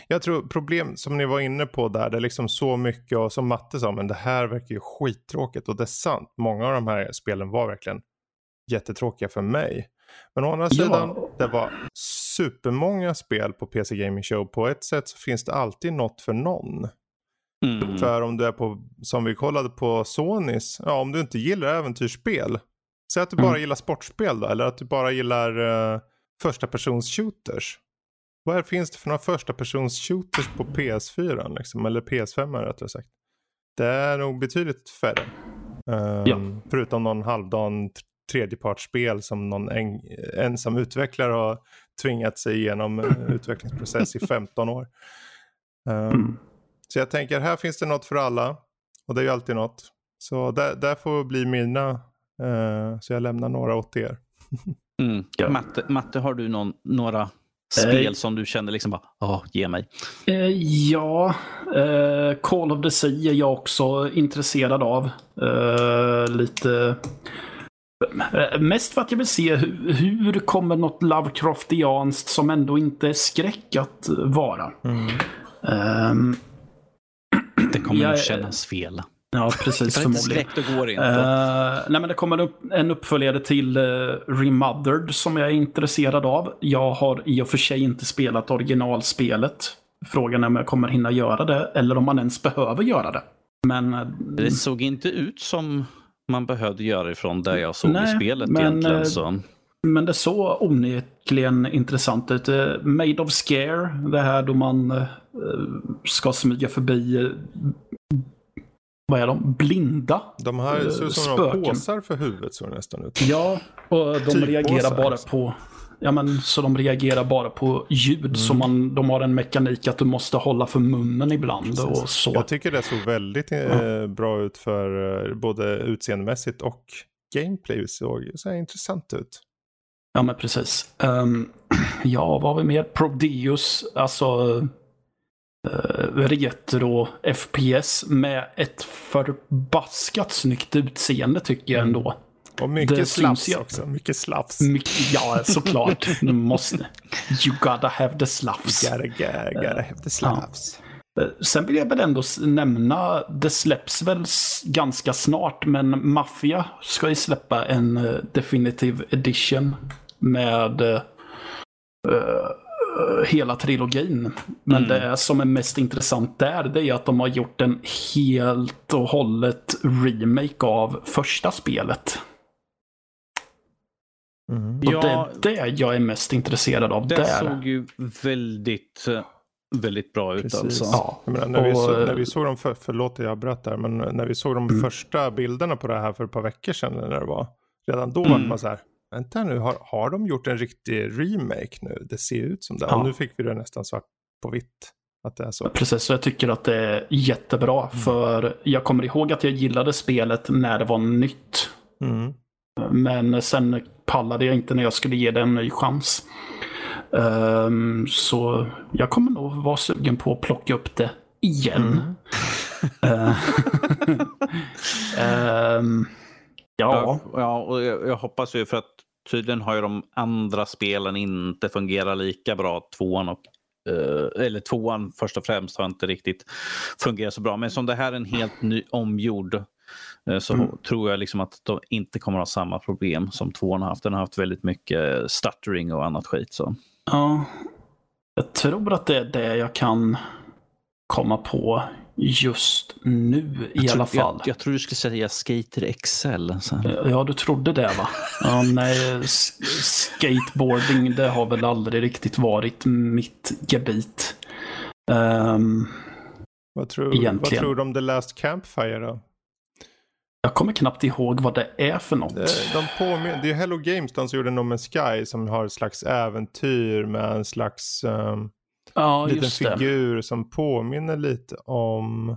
Jag tror problem som ni var inne på där, det är liksom så mycket och som Matte sa, men det här verkar ju skittråkigt och det är sant. Många av de här spelen var verkligen jättetråkiga för mig. Men å andra sidan, ja. det var supermånga spel på PC Gaming Show. På ett sätt så finns det alltid något för någon. Mm. För om du är på, som vi kollade på Sonys, ja om du inte gillar äventyrsspel. Säg att du bara mm. gillar sportspel då, eller att du bara gillar uh, första persons shooters. Vad finns det för några första persons shooters på PS4? Liksom, eller PS5 rättare sagt. Det är nog betydligt färre. Um, ja. Förutom någon halvdan tredjepartsspel som någon en, ensam utvecklare har tvingat sig igenom utvecklingsprocess i 15 år. Um, mm. Så jag tänker här finns det något för alla och det är ju alltid något. Så där, där får bli mina, uh, så jag lämnar några åt er. mm. ja. Matte, Matte, har du någon, några spel eh, som du känner liksom bara, åh, ge mig? Eh, ja, eh, Call of the Sea är jag också intresserad av. Eh, lite Mest för att jag vill se hur, hur kommer något Lovecraftianskt som ändå inte är skräck att vara. Mm. Um, det kommer jag, nog kännas fel. Ja, precis. Det förmodligen. Inte skräck, går inte. Uh, nej, men det kommer upp, en uppföljare till uh, Remothered som jag är intresserad av. Jag har i och för sig inte spelat originalspelet. Frågan är om jag kommer hinna göra det eller om man ens behöver göra det. Men, uh, det såg inte ut som man behövde göra ifrån där jag såg Nej, i spelet men, egentligen. Eh, så. Men det såg onekligen intressant ut. Eh, Made of Scare, det här då man uh, ska smyga förbi vad är de? Blinda De här ser ut som några påsar för huvudet så nästan ut. Ja, och de typ reagerar bara på Ja, men, så de reagerar bara på ljud. Mm. Så man, de har en mekanik att du måste hålla för munnen ibland. Och så. Jag tycker det såg väldigt eh, bra ut för eh, både utseendemässigt och gameplay. såg så intressant ut. Ja, men precis. Um, ja, vad har vi mer? Prodeus, alltså uh, retro FPS med ett förbaskat snyggt utseende tycker jag mm. ändå. Och mycket slafs också. Mycket slafs. Mycket, ja, såklart. Du måste. You gotta have the slafs. You gotta, gotta, gotta have the slafs. Ja. Eh, sen vill jag väl ändå nämna, det släpps väl ganska snart, men Mafia ska ju släppa en uh, Definitive Edition med uh, hela trilogin. Men mm. det som är mest intressant där, det är att de har gjort en helt och hållet remake av första spelet. Mm. Och ja, det är det jag är mest intresserad av det där. Det såg ju väldigt, väldigt bra ut Precis. alltså. Ja. Menar, när, och, vi så, när vi såg de, för, förlåt jag bröt där, men när vi såg de mm. första bilderna på det här för ett par veckor sedan när det var. Redan då mm. var man så här, vänta nu, har, har de gjort en riktig remake nu? Det ser ut som det. Ja. Och nu fick vi det nästan svart på vitt. Att det är så. Precis, så jag tycker att det är jättebra. Mm. För jag kommer ihåg att jag gillade spelet när det var nytt. Mm. Men sen pallade jag inte när jag skulle ge det en ny chans. Um, så jag kommer nog vara sugen på att plocka upp det igen. Mm. um, ja. ja, och jag, jag hoppas ju för att tydligen har ju de andra spelen inte fungerat lika bra. Tvåan och uh, eller tvåan först och främst har inte riktigt fungerat så bra. Men som det här är en helt ny omgjord Eh, så mm. tror jag liksom att de inte kommer ha samma problem som tvåan har haft. Den har haft väldigt mycket stuttering och annat skit. Så. Ja, jag tror att det är det jag kan komma på. Just nu i jag alla tror, fall. Jag, jag tror du skulle säga Skater XL. Sen. Ja, du trodde det va? Ja, nej, skateboarding det har väl aldrig riktigt varit mitt gebit. Um, vad, tror, vad tror du om The Last Campfire då? Jag kommer knappt ihåg vad det är för något. Det, de påmin- det är Hello Games de som gjorde No Man's Sky som har ett slags äventyr med en slags um, ja, liten figur det. som påminner lite om,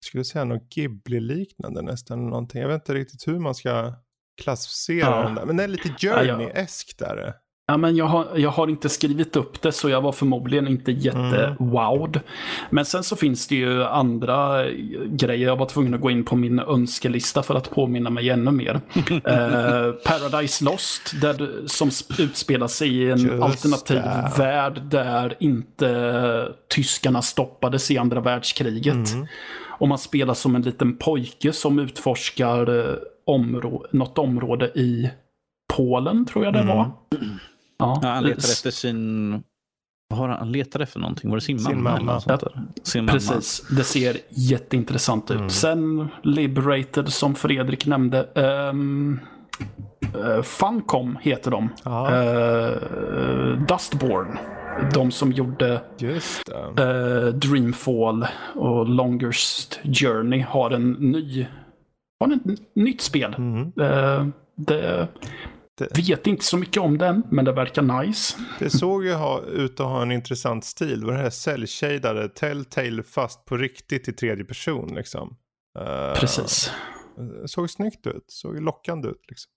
jag skulle säga något Ghibli-liknande nästan. Någonting. Jag vet inte riktigt hur man ska klassificera ja. den där. Men det är lite Journey-esk där. Ja, men jag, har, jag har inte skrivit upp det så jag var förmodligen inte jätte-wowed. Mm. Men sen så finns det ju andra grejer. Jag var tvungen att gå in på min önskelista för att påminna mig ännu mer. eh, Paradise Lost, där, som utspelar sig i en Just alternativ det. värld där inte tyskarna stoppades i andra världskriget. Mm. Och man spelar som en liten pojke som utforskar eh, områ något område i Polen, tror jag det var. Mm. Ja, ja, han letar efter sin... Vad har han? han letar efter någonting. Var det sin, sin mamma? mamma. Ja, sin Precis. Mamma. Det ser jätteintressant ut. Mm. Sen Liberated som Fredrik nämnde. Um, uh, Funcom heter de. Uh, Dustborn. De som gjorde uh, Dreamfall och Longest Journey har en ny har en nytt spel. Mm. Uh, det det, Vet inte så mycket om den, men det verkar nice. Det såg ju ha, ut att ha en intressant stil. Det var det här cell-shadade, Telltale fast på riktigt i tredje person liksom. Uh, Precis. Såg snyggt ut, såg lockande ut liksom.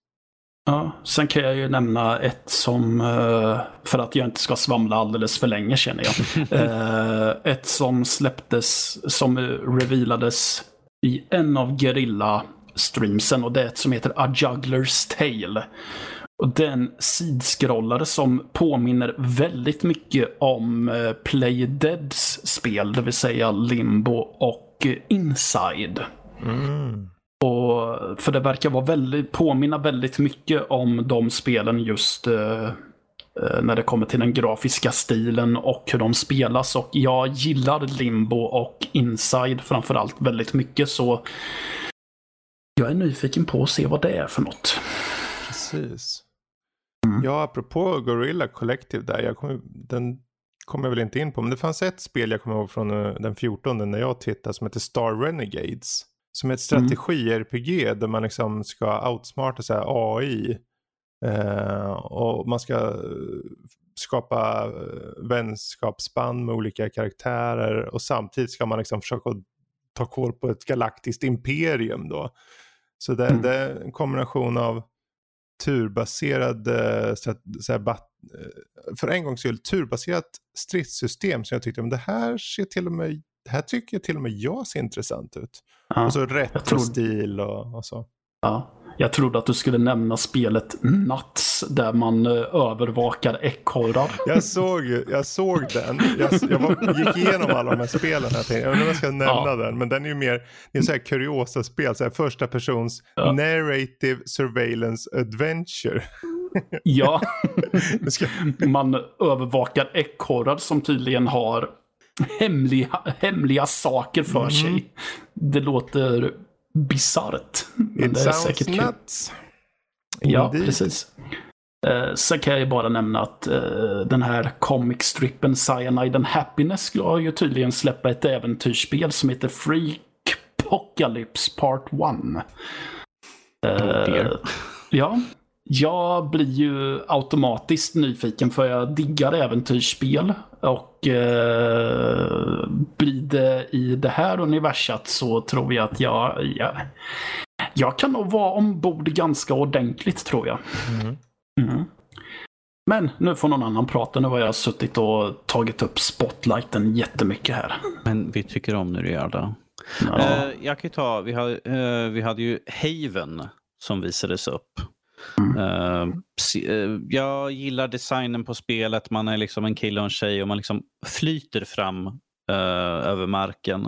Ja, sen kan jag ju nämna ett som, eh, för att jag inte ska svamla alldeles för länge känner jag. Eh, ett som släpptes, som revealades i en av Gerilla streamsen och det är ett som heter A Juggler's Tale. Och den sidskrollare som påminner väldigt mycket om eh, Play Deads spel, det vill säga Limbo och eh, Inside. Mm. Och, för det verkar vara väldigt, påminna väldigt mycket om de spelen just uh, när det kommer till den grafiska stilen och hur de spelas. Och jag gillar Limbo och Inside framförallt väldigt mycket. Så jag är nyfiken på att se vad det är för något. Precis. Mm. Ja, apropå Gorilla Collective där. Kom, den kommer jag väl inte in på. Men det fanns ett spel jag kommer ihåg från uh, den 14 när jag tittade som heter Star Renegades. Som är ett strategi-RPG mm. där man liksom ska outsmarta så AI. Eh, och man ska uh, skapa vänskapsband med olika karaktärer. Och samtidigt ska man liksom försöka ta koll på ett galaktiskt imperium då. Så det, mm. det är en kombination av turbaserad, eh, så här, bat, eh, för en gångs skull, turbaserat stridssystem som jag tyckte, men det här ser till och med, det här tycker jag till och med jag ser intressant ut. Ja, och så rätt tror... stil och, och så. Ja, jag trodde att du skulle nämna spelet Nuts där man eh, övervakar ekorrar. Jag såg, jag såg den. Jag, jag var, gick igenom alla de här spelen. Här, jag undrar om jag ska nämna ja. den. Men den är ju mer det är så här kuriosa spel. Så här första persons ja. narrative surveillance adventure. Ja, man övervakar ekorrar som tydligen har hemliga, hemliga saker för mm. sig. Det låter bisarrt. It det är säkert nuts. Ja, Indeed. precis. Eh, sen kan jag ju bara nämna att eh, den här comic-strippen Cyanide and Happiness ska ju tydligen släppa ett äventyrsspel som heter Freak Apocalypse Part 1. Oh ja, jag blir ju automatiskt nyfiken för jag diggar äventyrsspel. Och eh, blir det i det här universat så tror jag att jag, jag, jag kan nog vara ombord ganska ordentligt tror jag. Mm. Mm. Men nu får någon annan prata. Nu har jag suttit och tagit upp spotlighten jättemycket här. Men vi tycker om när du gör det. Ja. Uh, jag kan ta, vi, har, uh, vi hade ju Haven som visades upp. Mm. Uh, jag gillar designen på spelet. Man är liksom en kille och en tjej och man liksom flyter fram uh, över marken.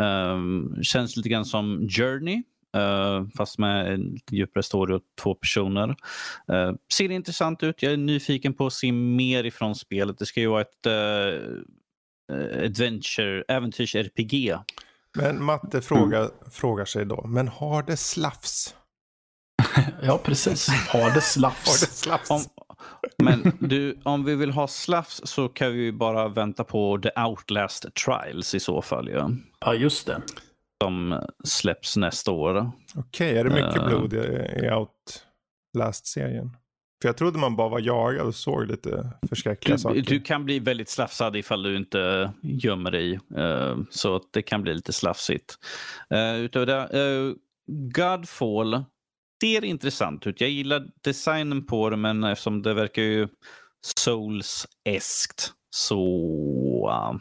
Uh, känns lite grann som Journey. fast med en djupare story och två personer. ser intressant ut. Jag är nyfiken på att se mer ifrån spelet. Det ska ju vara ett eh, adventure, äventyrs-RPG. Men Matte frågar, frågar sig då, men har det slafs? Ja, precis. Har det slafs? Har det slafs? Om, men du, om vi vill ha slafs så kan vi bara vänta på The Outlast Trials i så fall. Ja. Ja, just det. Som släpps nästa år. Okej, är det mycket Eh. blod i, i Outlast-serien? För jag trodde man bara var jagad och såg lite förskräckliga saker. Du, du kan bli väldigt slafsad ifall du inte gömmer dig. eh, så det kan bli lite slafsigt. Uh, utöver det, uh, Godfall ser intressant ut. Jag gillar designen på det men eftersom det verkar ju Souls-eskt så uh,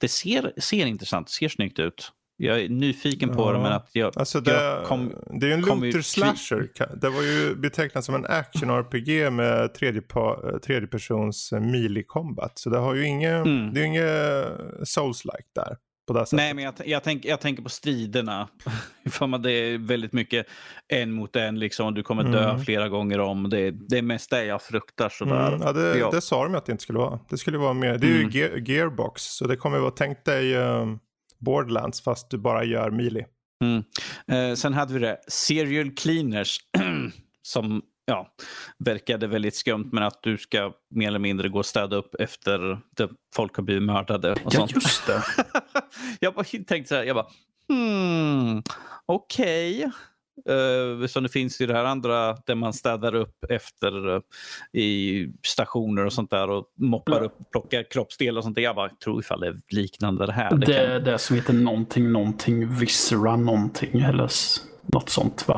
det ser, ser intressant, ser snyggt ut. Jag är nyfiken på Ja. det men att jag, Alltså det, jag kom, det är ju en kom ju looter tvi- slasher. Det var ju betecknat som en action-RPG med tredje, persons melee combat. Så det har ju inget, Mm. det är ju inget souls-like där. På det sättet. Nej, men jag, jag, tänk, jag tänker på striderna. För det är väldigt mycket en mot en. Liksom. Du kommer dö Mm. flera gånger om. Det, det är mest det jag fruktar. Sådär. Mm, ja, det, Ja. det sa de att det inte skulle vara. Det skulle vara mer, det är Mm. ju gear, gearbox. Så det kommer vara, tänk dig um, Borderlands fast du bara gör melee. Mm. Eh, sen hade vi det Serial Cleaners. som ja, verkade väldigt skumt. Men att du ska mer eller mindre gå och städa upp efter det folk har blivit mördade. Och Ja, sånt. just det. jag bara tänkte så här, jag bara, hmm, okej. Uh, så det finns ju det här andra där man städar upp efter eh, i stationer och sånt där och moppar Ja. upp plockar kroppsdelar och sånt där. Jag bara tror ifall det är liknande det här. Det kan- är det som heter någonting, någonting, viscera någonting eller något sånt va?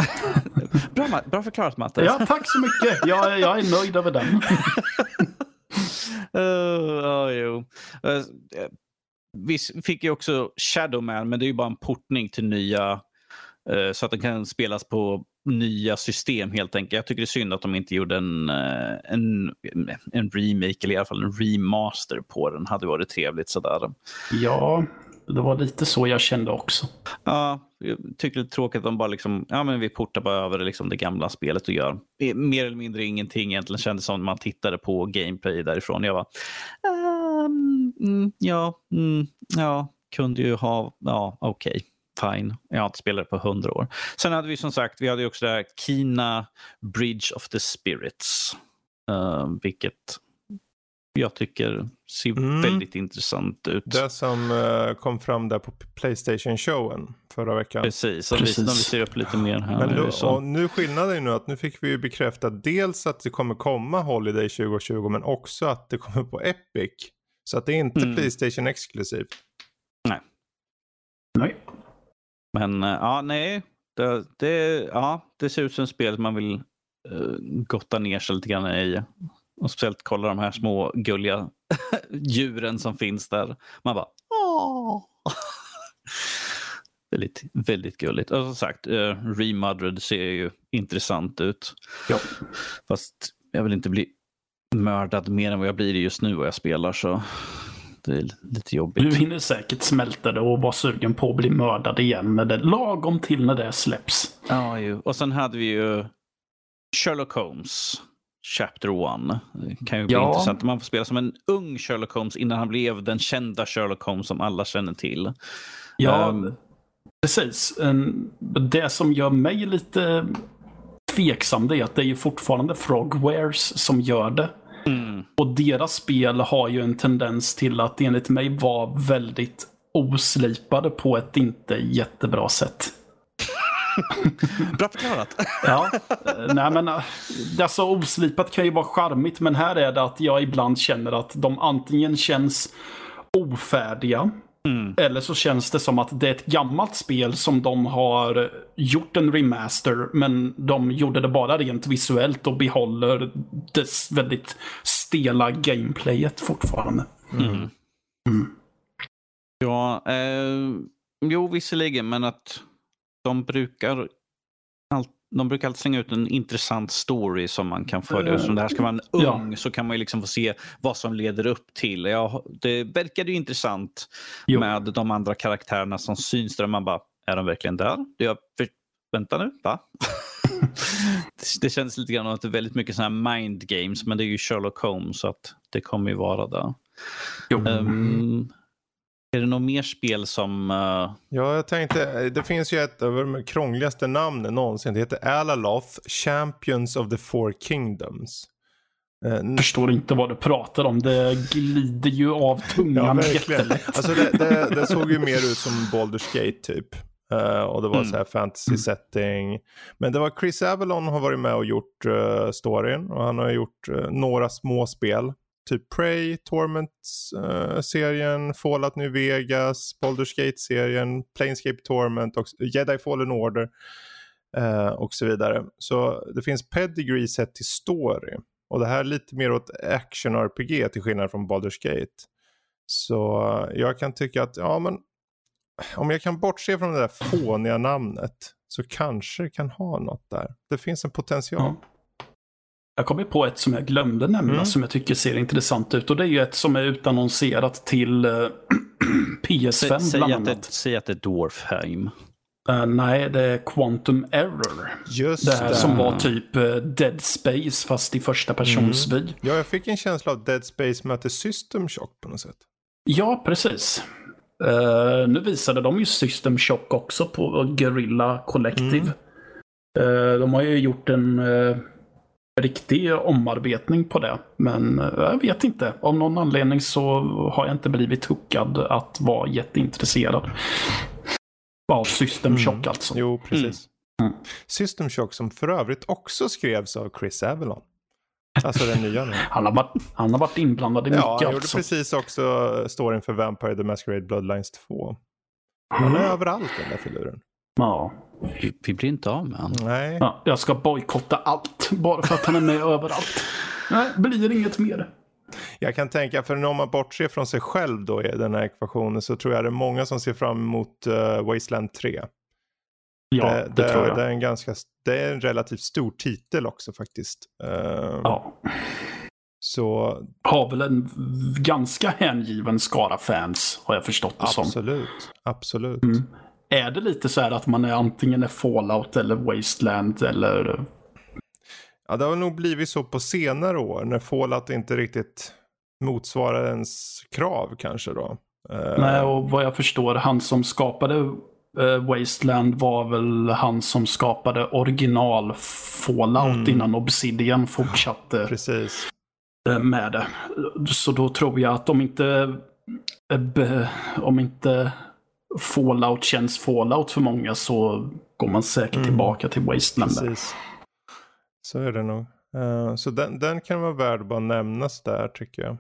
bra, bra förklarat Matte. Ja, tack så mycket. Jag, jag är nöjd över den. Uh, ja, jo. Uh, vi fick ju också Shadowman, men det är ju bara en portning till nya eh, så att den kan spelas på nya system helt enkelt. Jag tycker det är synd att de inte gjorde en, en, en remake eller i alla fall en remaster på den. hade varit trevligt sådär. Ja, det var lite så jag kände också. Ja, jag tycker det är tråkigt att de bara liksom, ja men vi portar bara över liksom det gamla spelet och gör mer eller mindre ingenting egentligen kändes som när man tittade på gameplay därifrån. Jag var, ehm, mm, ja, mm, ja, kunde ju ha, ja okej. Fine, jag har inte spelat det på hundra år. Sen hade vi som sagt, vi hade ju också det här Kina Bridge of the Spirits. Uh, vilket jag tycker ser Mm. väldigt intressant ut. Det som eh, kom fram där på Playstation-showen förra veckan. Precis, och Precis. Vi, vi ser upp lite mer här. Men nu, och nu skillnaden är nu att nu fick vi ju bekräftat dels att det kommer komma Holiday 2020 men också att det kommer på Epic. Så att det är inte Mm. Playstation exklusivt. Nej. Men eh, ja, nej. Det, det, ja, det ser ut som spelet man vill uh, gotta ner sig lite grann i. Och speciellt kolla de här små gulliga djuren som finns där. Man bara åh. väldigt, väldigt gulligt. Och som sagt, uh, Remothered ser ju intressant ut. Ja. Fast jag vill inte bli mördad mer än vad jag blir just nu vad jag spelar. Så det är lite jobbigt. Du hinner säkert smälta det och vara sugen på att bli mördad igen när det lagom till när det släpps. Ja, ju. Och sen hade vi ju Sherlock Holmes, Chapter 1. Det kan ju bli Ja. intressant. Man får spela som en ung Sherlock Holmes innan han blev den kända Sherlock Holmes som alla känner till. Ja, Ehm. precis. Det som gör mig lite tveksam det är att det är ju fortfarande Frogwares som gör det. Mm. Och deras spel har ju en tendens till att enligt mig vara väldigt oslipade på ett inte jättebra sätt. Bra förklarat. Ja, nej men eh, alltså oslipat kan ju vara charmigt men här är det att jag ibland känner att de antingen känns ofärdiga Mm. eller så känns det som att det är ett gammalt spel som de har gjort en remaster men de gjorde det bara rent visuellt och behåller det väldigt stela gameplayet fortfarande. Mm. Ja, eh, jo visserligen, men att de brukar all, de brukar alltid slänga ut en intressant story som man kan följa. Som det här ska vara en ja. ung så kan man ju liksom få se vad som leder upp till. Ja, det verkade ju intressant Jo. med de andra karaktärerna som syns där. Man bara, är de verkligen där? Det jag, för, vänta nu, va? det, känns lite grann att det är väldigt mycket sådana här mind games, men det är ju Sherlock Holmes så att det kommer ju vara där. Jo. Är det något mer spel som... Uh... Ja, jag tänkte, det finns ju ett av de krångligaste namnen någonsin. Det heter Alaloth, Champions of the Four Kingdoms. Jag förstår inte vad du pratar om. Det glider ju av tungan ja, jättelätt. Alltså det, det, det, såg ju mer ut som Baldur's Gate typ. Uh, och det var mm. så här fantasy mm. setting. Men det var Chris Avalon har varit med och gjort uh, storyn. Och han har gjort uh, några små spel. Typ Prey, Torment-serien, eh, Fallout New Vegas, Baldur's Gate-serien, Planescape Torment, och Jedi Fallen Order. Eh, och så vidare. Så det finns pedigree sett till story. Och det här är lite mer åt action-RPG till skillnad från Baldur's Gate. Så jag kan tycka att, ja men om jag kan bortse från det där fåniga namnet så kanske det kan ha något där. Det finns en potential. Ja. Jag kommer på ett som jag glömde nämna mm. som jag tycker ser intressant ut. Och det är ju ett som är utannonserat till uh, PS5 säg, bland annat. säg att det är Dwarfheim. Uh, nej, det är Quantum Error. Just det här det. som var typ uh, Dead Space fast i första persons mm. Ja, jag fick en känsla av Dead Space möter System Shock på något sätt. Ja, precis. Uh, nu visade de ju System Shock också på Guerrilla Collective. Mm. Uh, de har ju gjort en uh, riktig omarbetning på det. Men jag vet inte. Av någon anledning så har jag inte blivit hookad att vara jätteintresserad. Av System mm. Shock alltså. Jo, precis. Mm. mm. System Shock som för övrigt också skrevs av Chris Avalon. Alltså den nya nu. Han har varit, han har varit inblandad i mycket. Ja, han gjorde alltså. precis också storyn för Vampire the Masquerade Bloodlines 2. Han är mm. överallt den där filuren. Ja. Vi, vi blir inte av med honom. Nej. Ja, jag ska bojkotta allt bara för att han är med överallt. Nej, blir inget mer. Jag kan tänka, för om man bortser från sig själv då i den här ekvationen så tror jag det är många som ser fram emot uh, Wasteland 3. Ja, det, det, det tror jag. Det är, en ganska, det är en relativt stor titel också faktiskt. Uh, ja. Så... Har väl en ganska hängiven skara fans har jag förstått det absolut, som. Absolut, absolut. Mm. Är det lite så här att man är antingen är Fallout eller Wasteland eller? Ja, det har nog blivit så på senare år när Fallout inte riktigt motsvarar ens krav kanske då. Eh, Nej, och vad jag förstår, han som skapade uh, Wasteland var väl han som skapade original Fallout mm. innan Obsidian fortsatte Precis. Uh, med det. Så då tror jag att om inte, om inte Fallout känns Fallout för många så går man säkert mm. tillbaka till Wasteland. Precis. Så är det nog. så den, den kan vara värd att bara nämnas där tycker jag.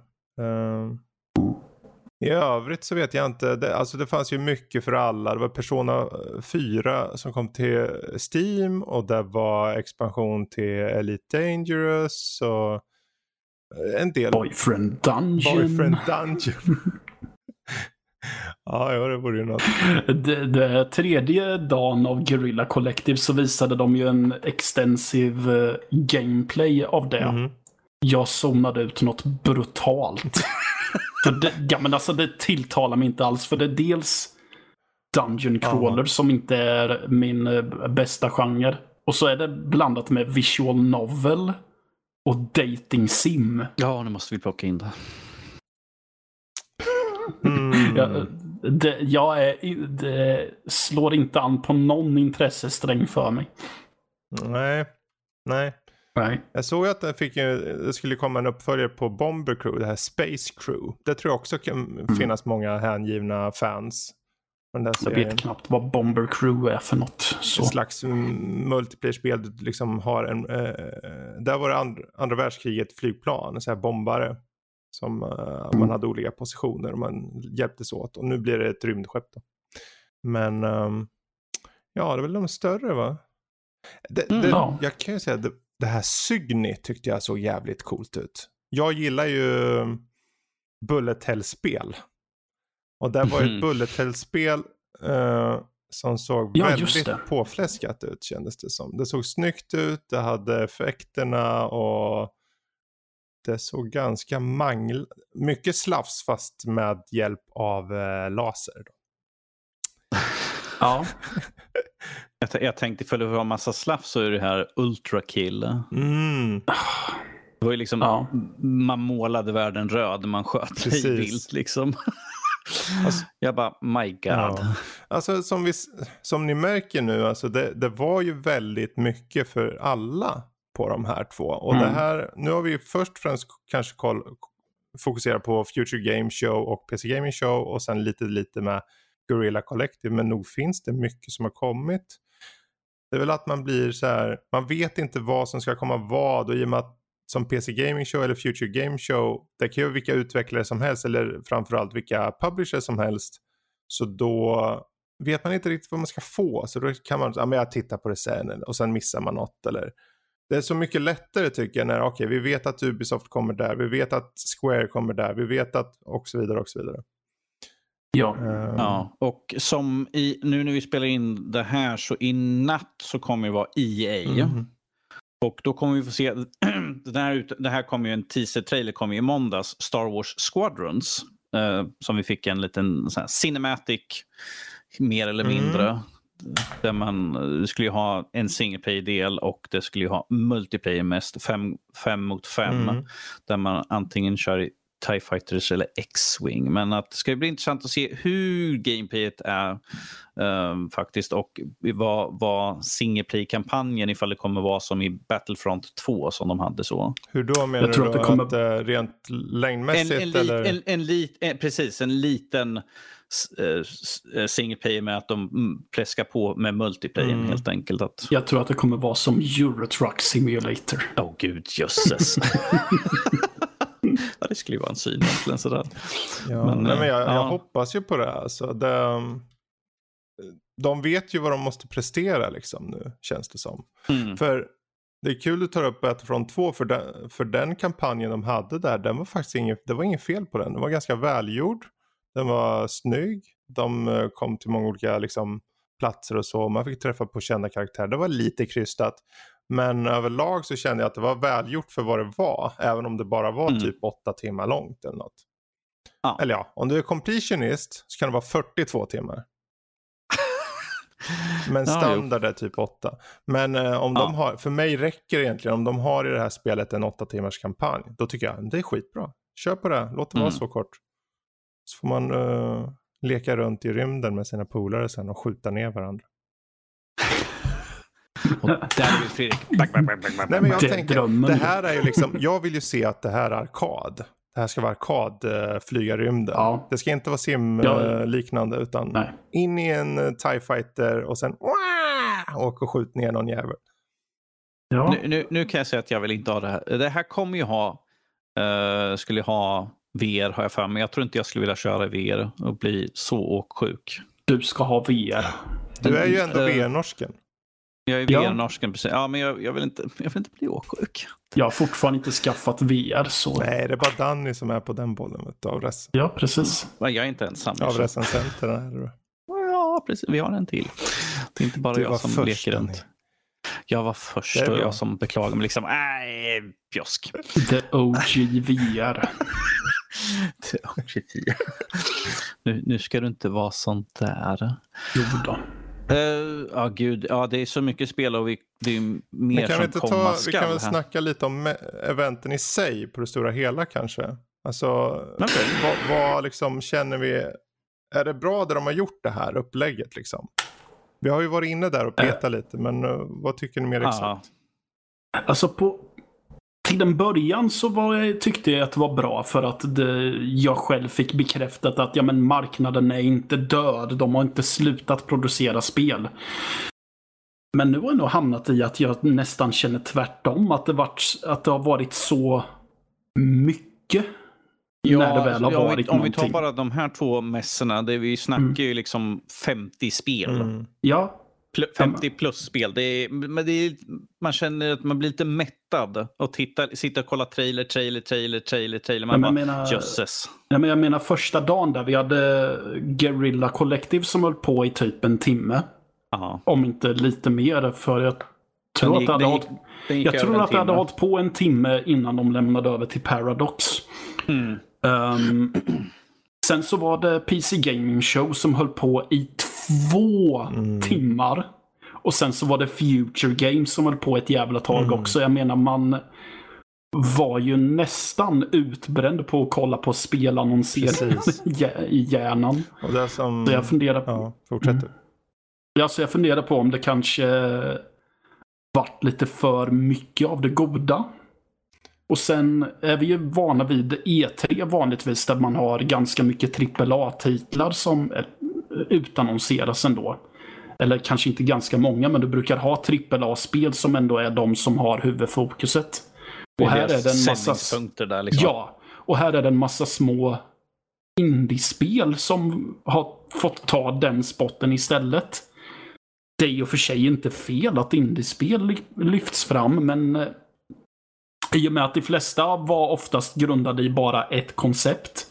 I övrigt så vet jag inte. Det, alltså det fanns ju mycket för alla. Det var Persona 4 som kom till Steam och det var expansion till Elite Dangerous och en del. Boyfriend Dungeon. Boyfriend Dungeon. ja, ja, det vore ju något. Det, det, tredje dagen av Guerrilla Collective så visade de ju en extensiv uh, gameplay av det. Mm. Jag zonade ut något brutalt. För det, ja, men alltså, det tilltalar mig inte alls. För det är dels Dungeon Crawler ja. som inte är min eh, bästa genre. Och så är det blandat med visual novel och dating sim. Ja, nu måste vi plocka in det. Mm. Jag, det, jag är, det slår inte an på någon intressesträng för mig. Nej, nej. Nej. Jag såg att det, fick, det skulle komma en uppföljare på Bomber Crew, det här Space Crew. Det tror jag också kan mm. finnas många hängivna fans. Jag vet knappt vad Bomber Crew är för något. Så. Ett slags multiplayer-spel. Liksom har en, eh, där var det and, andra världskriget flygplan, så här bombare. Som mm. man hade olika positioner och man hjälptes åt. Och nu blir det ett rymdskepp. Då. Men um, ja, det är väl de större va? Det, mm, det, ja. Jag kan ju säga att det här Sygni tyckte jag såg jävligt coolt ut. Jag gillar ju Bullet Hell-spel. Och det var ett mm. Bullet Hell-spel uh, som såg ja, väldigt påfläskat ut kändes det som. Det såg snyggt ut, det hade effekterna och det såg ganska mangl... Mycket slafs fast med hjälp av uh, laser. Då. Ja. Jag, jag tänkte ifall det var massa slafs så är det här Ultra Kill. Mm. Det var ju liksom, ja. man målade världen röd, man sköt sig vilt liksom. Alltså, jag bara, my god. Ja. Alltså som, vi, som ni märker nu, alltså det, det var ju väldigt mycket för alla på de här två. Och mm. det här, nu har vi först främst kanske koll, fokuserat på Future Game Show och PC Gaming Show och sen lite lite med Gorilla Collective. Men nog finns det mycket som har kommit. Det är väl att man blir så här, man vet inte vad som ska komma vad och i och med att som PC Gaming Show eller Future Game Show, det kan ju vilka utvecklare som helst eller framförallt vilka publishers som helst. Så då vet man inte riktigt vad man ska få. Så då kan man, ja men jag tittar på det sen och sen missar man något eller det är så mycket lättare tycker jag när, okej okay, vi vet att Ubisoft kommer där, vi vet att Square kommer där, vi vet att och så vidare och så vidare. Ja. Uh... ja, och som i, nu när vi spelar in det här så i natt så kommer det vara EA. Mm. Och då kommer vi få se, det här, det här kommer ju en teaser-trailer kommer i måndags, Star Wars Squadrons. Eh, som vi fick en liten sån cinematic, mer eller mm. mindre. Mm. Där man det skulle ha en single play-del och det skulle ha multiplayer mest, fem, fem mot fem. Mm. Där man antingen kör i TIE Fighters eller X-Wing. Men att det ska bli intressant att se hur gameplayet är um, faktiskt och vad, vad single play-kampanjen ifall det kommer vara som i Battlefront 2 som de hade så. Hur då menar Jag tror du då? Att, det kommer... att uh, rent längdmässigt? En, en, eller? En, en, en, precis, en liten single player med att de pläskar på med multiplayer mm. helt enkelt. Att... Jag tror att det kommer vara som Eurotruck Simulator. Åh oh, gud, jösses. ja, det skulle ju vara en syn egentligen. Sådär. Ja, men, nej, men jag, ja. jag, hoppas ju på det. Alltså. det. De vet ju vad de måste prestera liksom nu, känns det som. Mm. För det är kul att du tar upp Battlefront 2 för den, för den kampanjen de hade där, den var faktiskt inget, det var inget fel på den. Den var ganska välgjord, den var snygg, de eh, kom till många olika liksom, platser och så. Man fick träffa på kända karaktärer. Det var lite krystat. Men överlag så kände jag att det var välgjort för vad det var. Även om det bara var mm. typ åtta timmar långt eller något. Ja. Eller ja, om du är completionist så kan det vara 42 timmar. Men standard är typ 8. Men eh, om ja. de har, för mig räcker det egentligen om de har i det här spelet en 8 timmars kampanj. Då tycker jag det är skitbra. Kör på det, låt det mm. vara så kort. Så får man uh, leka runt i rymden med sina polare sen och skjuta ner varandra. Och där vill Fredrik. Back, back, back, back, Nej, men jag tänker, det här är ju liksom, jag vill ju se att det här är arkad. Det här ska vara arkad, uh, flyga rymden. Ja. Det ska inte vara sim-liknande, ja. utan Nej. in i en uh, TIE fighter och sen åka och skjut ner någon jävel. Ja. Nu, nu, nu, kan jag säga att jag vill inte ha det här. Det här kommer ju ha, uh, skulle ha VR har jag för mig. Jag tror inte jag skulle vilja köra VR och bli så åksjuk. Du ska ha VR. Du är ju ändå VR-norsken. Jag är VR-norsken, precis. Ja, men jag, jag, vill inte, jag vill inte bli åksjuk. Jag har fortfarande inte skaffat VR. Så... Nej, det är bara Danny som är på den bollen av res. Ja, precis. Men jag är inte ensam. Av recensenterna. Ja, precis. Vi har en till. Det är inte bara du jag som först, leker runt. Jag var först och jag som beklagar mig. Liksom, nej, pjosk. The OG VR. The OG VR. Nu, nu ska du inte vara sånt där. Jo då. Uh, ja, gud. Ja, det är så mycket spel och vi, det är mer kan som vi komma ta, skall. Vi kan väl här. snacka lite om eventen i sig på det stora hela kanske. Alltså, okay. vad, vad liksom känner vi? Är det bra det de har gjort det här upplägget liksom? Vi har ju varit inne där och petat uh. lite, men uh, vad tycker ni mer exakt? Alltså på, till en början så var, tyckte jag att det var bra för att det, jag själv fick bekräftat att ja, men marknaden är inte död. De har inte slutat producera spel. Men nu har jag nog hamnat i att jag nästan känner tvärtom. Att det, varit, att det har varit så mycket. Ja, när det väl har varit om, vi, om vi tar bara de här två mässorna. Det vi snackar mm. ju liksom 50 spel. Mm. Ja, 50 plus spel. Det är, men det är, man känner att man blir lite mättad och titta, sitta och kolla trailer, trailer, trailer, trailer, trailer. Man men bara, menar, jösses. Ja, men jag menar första dagen där vi hade Guerrilla Collective som höll på i typ en timme. Aha. Om inte lite mer. För jag tror gick, att det hade, gick, hållit, jag tror att det hade hållit på en timme innan de lämnade över till Paradox. Mm. Um, sen så var det PC Gaming Show som höll på i två mm. timmar. Och sen så var det Future Games som höll på ett jävla tag mm. också. Jag menar man... var ju nästan utbränd på att kolla på spelannonseringar i hjärnan. Och det som... Så jag funderar på... Ja, fortsätter. Mm. Ja, så jag funderar på om det kanske varit lite för mycket av det goda. Och sen är vi ju vana vid E3 vanligtvis där man har ganska mycket AAA-titlar som utannonseras ändå. Eller kanske inte ganska många, men du brukar ha AAA-spel som ändå är de som har huvudfokuset. Och här är det en massa... Där liksom. Ja, och här är det en massa små indiespel som har fått ta den spotten istället. Det är ju för sig inte fel att indiespel lyfts fram, men eh, i och med att de flesta var oftast grundade i bara ett koncept.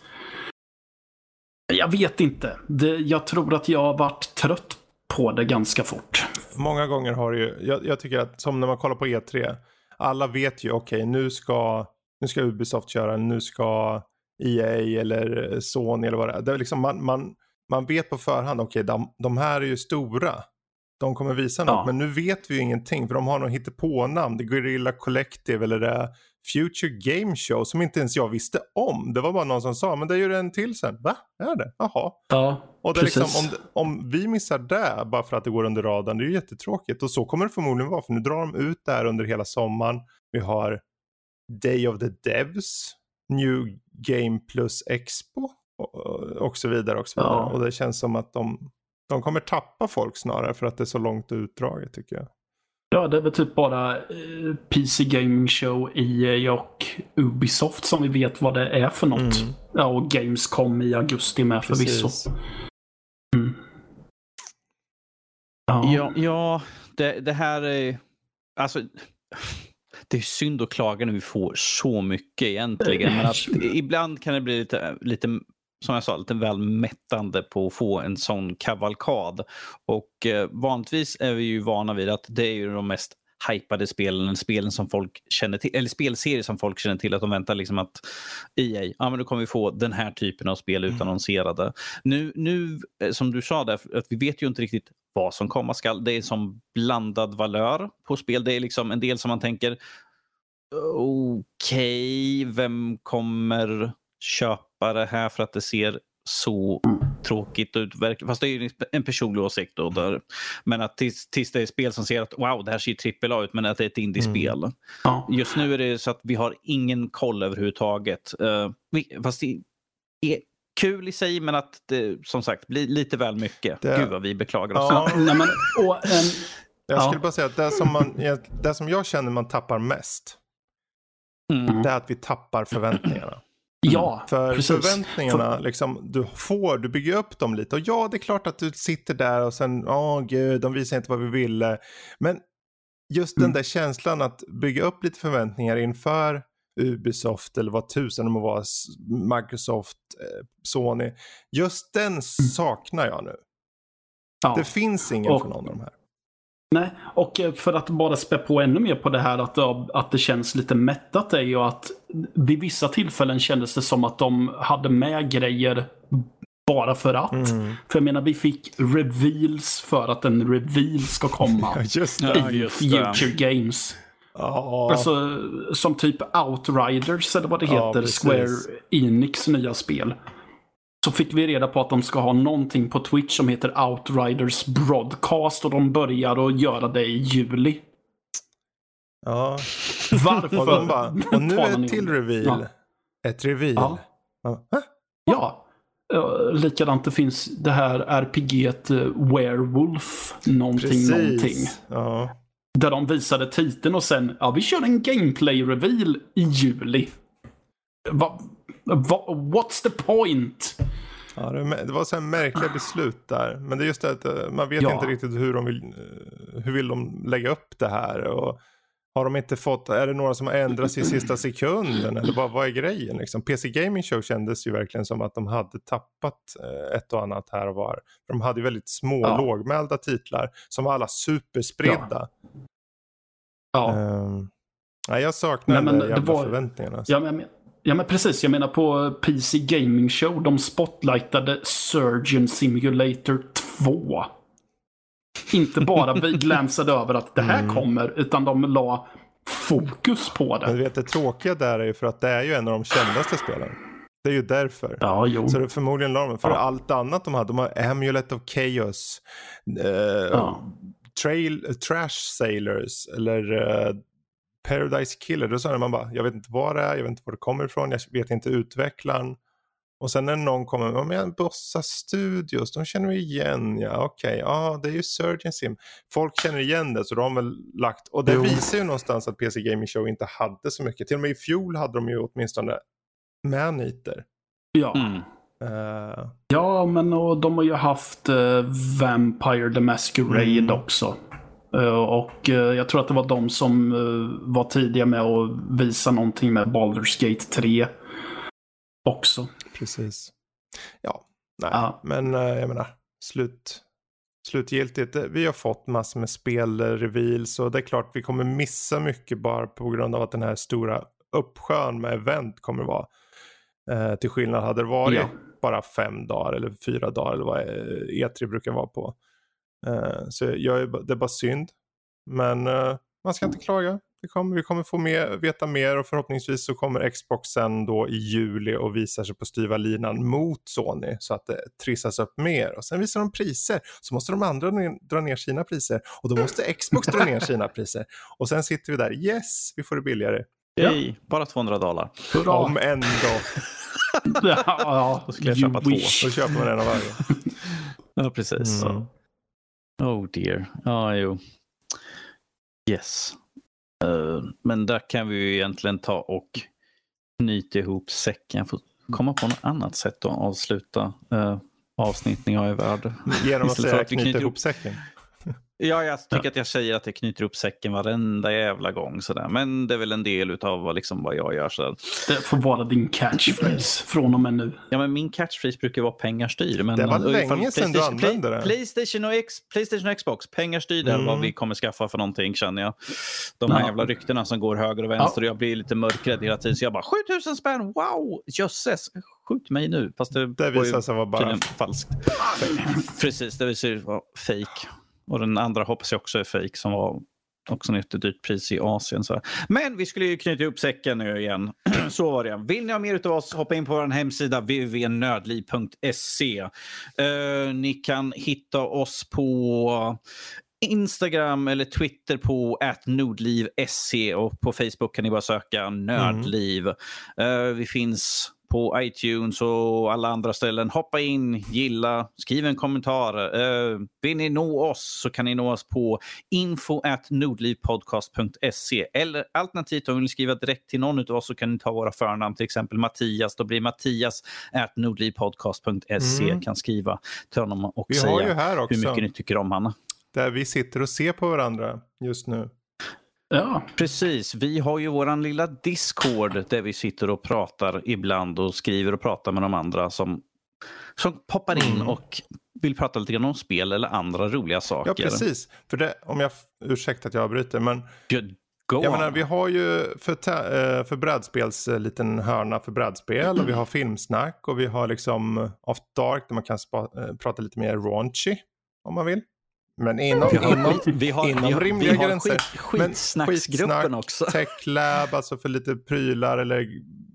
Jag vet inte. Det, jag tror att jag har varit trött på det ganska fort. Många gånger har det ju, jag, jag tycker att som när man kollar på E3, alla vet ju okej okay, nu ska, nu ska Ubisoft köra, nu ska EA eller Sony eller vad det är. Det är liksom man, man, man vet på förhand, okej okay, de, de här är ju stora. De kommer visa något, ja. men nu vet vi ju ingenting för de har något på-namn. Det är Guerrilla Collective eller det är Future Game Show som inte ens jag visste om. Det var bara någon som sa, men det är ju en till sen. Va? Är det? Jaha. Ja, och det är liksom, om, om vi missar det bara för att det går under radarn, det är ju jättetråkigt. Och så kommer det förmodligen vara, för nu drar de ut det här under hela sommaren. Vi har Day of the Devs, New Game Plus Expo och, och så vidare. Och, så vidare. Ja. och det känns som att de, de kommer tappa folk snarare för att det är så långt utdraget tycker jag. Ja, det är väl typ bara eh, PC Gaming Show, EA och Ubisoft som vi vet vad det är för något. Mm. Ja, och Gamescom i augusti med förvisso. Mm. Ja, ja, ja det, det, här är... Alltså, det är synd att klaga när vi får så mycket egentligen. Men att ibland kan det bli lite, lite som jag sa, lite väl mättande på att få en sån kavalkad. Och eh, vanligtvis är vi ju vana vid att det är ju de mest hypade spelen, spelen som folk känner till, eller spelserier som folk känner till att de väntar liksom att EA, ja men då kommer vi få den här typen av spel mm. utannonserade. Mm. Nu, nu, eh, som du sa där, att vi vet ju inte riktigt vad som komma skall. Det är som blandad valör på spel. Det är liksom en del som man tänker, okej, okay, vem kommer köpa det här för att det ser så tråkigt ut. Fast det är ju en personlig åsikt. Då, där. Men att tills, tills det är spel som ser att wow, det här ser trippel A ut, men att det är ett indiespel. Mm. Ja. Just nu är det så att vi har ingen koll överhuvudtaget. Uh, fast det är kul i sig, men att det som sagt blir lite väl mycket. Det... Gud vad vi beklagar oss. Ja. Nej, men, och, en... Jag skulle ja. bara säga att det som, man, det som jag känner man tappar mest, mm. det är att vi tappar förväntningarna. Ja, mm. För precis. förväntningarna, för... Liksom, du får, du bygger upp dem lite. Och ja, det är klart att du sitter där och sen, åh oh, gud, de visar inte vad vi ville. Men just mm. den där känslan att bygga upp lite förväntningar inför Ubisoft eller vad tusen de var, Microsoft, eh, Sony. Just den mm. saknar jag nu. Ja. Det finns ingen och, från någon av de här. Nej, och eh, för att bara spä på ännu mer på det här att, att det känns lite mättat är ju att vid vissa tillfällen kändes det som att de hade med grejer bara för att. Mm. För jag menar, vi fick reveals för att en reveal ska komma just det, i just Future. Games. Oh. Alltså, som typ Outriders eller vad det heter, ja, Square Enix nya spel så fick vi reda på att de ska ha någonting på Twitch som heter Outriders Broadcast och de börjar att göra det i juli. Ja. Varför? Och, de bara, och nu är ett till reveal. Ja. Ett reveal. Ja. Ja. ja. Likadant det finns det här RPG eh, Werewolf någonting Precis. någonting. Ja. Där de visade titeln och sen, ja vi kör en gameplay reveal i juli. Va, What's the point? Ja, det var så märkliga beslut där. Men det är just det att eh, man vet ja. inte riktigt hur de vill, eh, hur vill de lägga upp det här. Och har de inte fått, är det några som har ändrats i sista sekunden? Eller vad, vad är grejen? Liksom? PC Gaming Show kändes ju verkligen som att de hade tappat eh, ett och annat här och var. De hade ju väldigt små ja. lågmälda titlar som var alla superspridda. Ja. ja. Um, nej, jag saknar de jävla var... förväntningarna. Ja, men, Ja men precis, jag menar på PC Gaming Show, de spotlightade Surgeon Simulator 2. Inte bara vi glänsade över att det här mm. kommer, utan de la fokus på det. Men du vet det tråkiga där är ju för att det är ju en av de kändaste spelen. Det är ju därför. Ja, jo. Så det är förmodligen la de För Ja. allt annat de hade, de har Amulet of Chaos, eh, Ja. trail, Trash Sailors eller eh, Paradise Killer. Då sa man bara, jag vet inte vad det är, jag vet inte var det kommer ifrån, jag vet inte utvecklaren. Och sen när någon kommer med, men Bossa Studios, de känner vi igen, ja okej, ja det är ju Surgeon Sim. Folk känner igen det så de har väl lagt, och det Jo. visar ju någonstans att PC Gaming Show inte hade så mycket. Till och med i fjol hade de ju åtminstone Maneater. Ja. Mm. Uh, ja, men och de har ju haft eh, Vampire the Masquerade Mm. också. Eh, och eh, jag tror att det var de som eh, var tidiga med att visa någonting med Baldur's Gate 3 också. Precis. Ja, nej, Ja. men jag menar, slut, slutgiltigt, vi har fått massor med spelreveals och det är klart vi kommer missa mycket bara på grund av att den här stora uppsjön med event kommer vara. Eh, till skillnad hade det varit Ja. bara fem dagar eller fyra dagar eller vad eh, E3 brukar vara på. Eh, så jag är, det är bara synd. Men eh, man ska inte klaga. Det kommer, vi kommer få mer, veta mer och förhoppningsvis så kommer Xbox sen då i juli och visar sig på styva linan mot Sony så att det trissas upp mer. Och sen visar de priser så måste de andra dra ner sina priser och då måste Xbox dra ner sina priser. Och sen sitter vi där, yes, vi får det billigare. Yay, bara 200 dollar. Hurra! Om ändå, ja, ja. Då skulle jag You köpa två. wish. då köper man en av varje. Ja, precis. Mm. Oh dear. Ja, jo. Yes. Eh, men där kan vi ju egentligen ta och knyta ihop säcken. Får komma på något annat sätt att avsluta uh, avsnitt när jag är värd. Genom att säga att vi knyta ihop säcken. Ja, jag tycker Ja. att jag säger att jag knyter upp säcken varenda jävla gång. Sådär. Men det är väl en del av vad, liksom, vad jag gör. Sådär. Det får vara din catchphrase från och med nu. Ja, men min catchphrase brukar vara pengar styr. Men Det var ifall länge sedan du Playstation- använde det. Playstation och, X, Playstation och Xbox, pengar styr är Mm. vad vi kommer skaffa för någonting känner jag. De här Ja. jävla ryktena som går höger och vänster och jag blir lite mörkrädd hela tiden. Så jag bara 7000 spänn, wow, jösses, skjut mig nu. Fast det, Det visar sig vara bara falskt. Precis, det visar sig vara fake. Och den andra hoppas jag också är fake som var också ett dyrt pris i Asien. Så. Men vi skulle ju knyta ihop säcken nu igen. så var det. Vill ni ha mer av oss, hoppa in på vår hemsida www.nördliv.se. Eh, ni kan hitta oss på Instagram eller Twitter på nordliv.se och på Facebook kan ni bara söka Nördliv. Eh, vi finns på iTunes och alla andra ställen. Hoppa in, gilla, skriv en kommentar. Uh, vill ni nå oss så kan ni nå oss på info.nordlivpodcast.se eller alternativt om ni vill skriva direkt till någon av oss så kan ni ta våra förnamn, till exempel Mattias. Då blir Mattias at nordlivpodcast.se Mm. kan skriva till honom och Vi säga hur mycket ni tycker om honom. där vi sitter och ser på varandra just nu. Ja, Precis, vi har ju våran lilla Discord där vi sitter och pratar ibland och skriver och pratar med de andra som, som poppar in Mm. och vill prata lite grann om spel eller andra roliga saker. Ja, precis. För det, om jag, ursäkta att jag avbryter, men Good. Go jag menar, vi har ju för, eh, för brädspels eh, liten hörna för brädspel och vi har filmsnack och vi har liksom Off Dark där man kan eh, prata lite mer raunchy om man vill. Men inom, vi har, inom vi har, inom vi har, rimliga vi har gränser. Skit, skitsnacksgruppen skitsnack, också. Tech Lab, alltså för lite prylar eller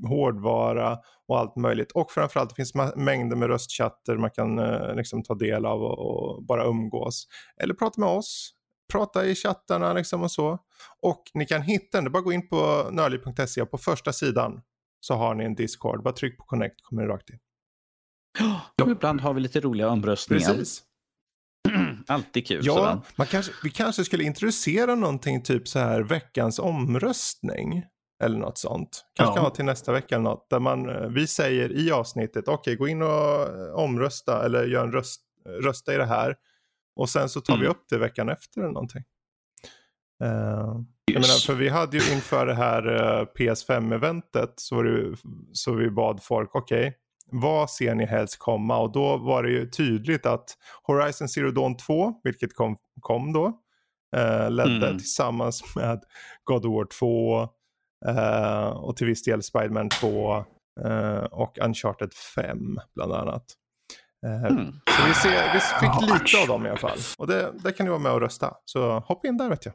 hårdvara och allt möjligt. Och framförallt det finns mängder med röstchatter man kan eh, liksom ta del av och, och bara umgås. Eller prata med oss, prata i chattarna liksom och så. Och ni kan hitta den, det är bara att gå in på nörli.se på första sidan så har ni en Discord. Bara tryck på connect kommer ni rakt in. Och ibland har vi lite roliga omröstningar. Precis. Alltid kul. Ja, man kanske, vi kanske skulle introducera någonting typ så här veckans omröstning. Eller något sånt. Kanske Ja. kan ha till nästa vecka eller något. Där man, eh, vi säger i avsnittet, okej gå in och eh, omrösta eller gör en röst, rösta i det här. Och sen så tar vi Mm. upp det veckan efter eller någonting. Eh, jag menar, för vi hade ju inför det här eh, PS5-eventet så, så vi bad folk, okej, vad ser ni helst komma? Och då var det ju tydligt att Horizon Zero Dawn 2, vilket kom, kom då, eh, ledde Mm. tillsammans med God of War 2 eh, och till viss del Spiderman 2 eh, och Uncharted 5 bland annat. Eh, Mm. Så vi, ser, vi fick lite av dem i alla fall. Och det, där kan ni vara med och rösta. Så hoppa in där vet jag.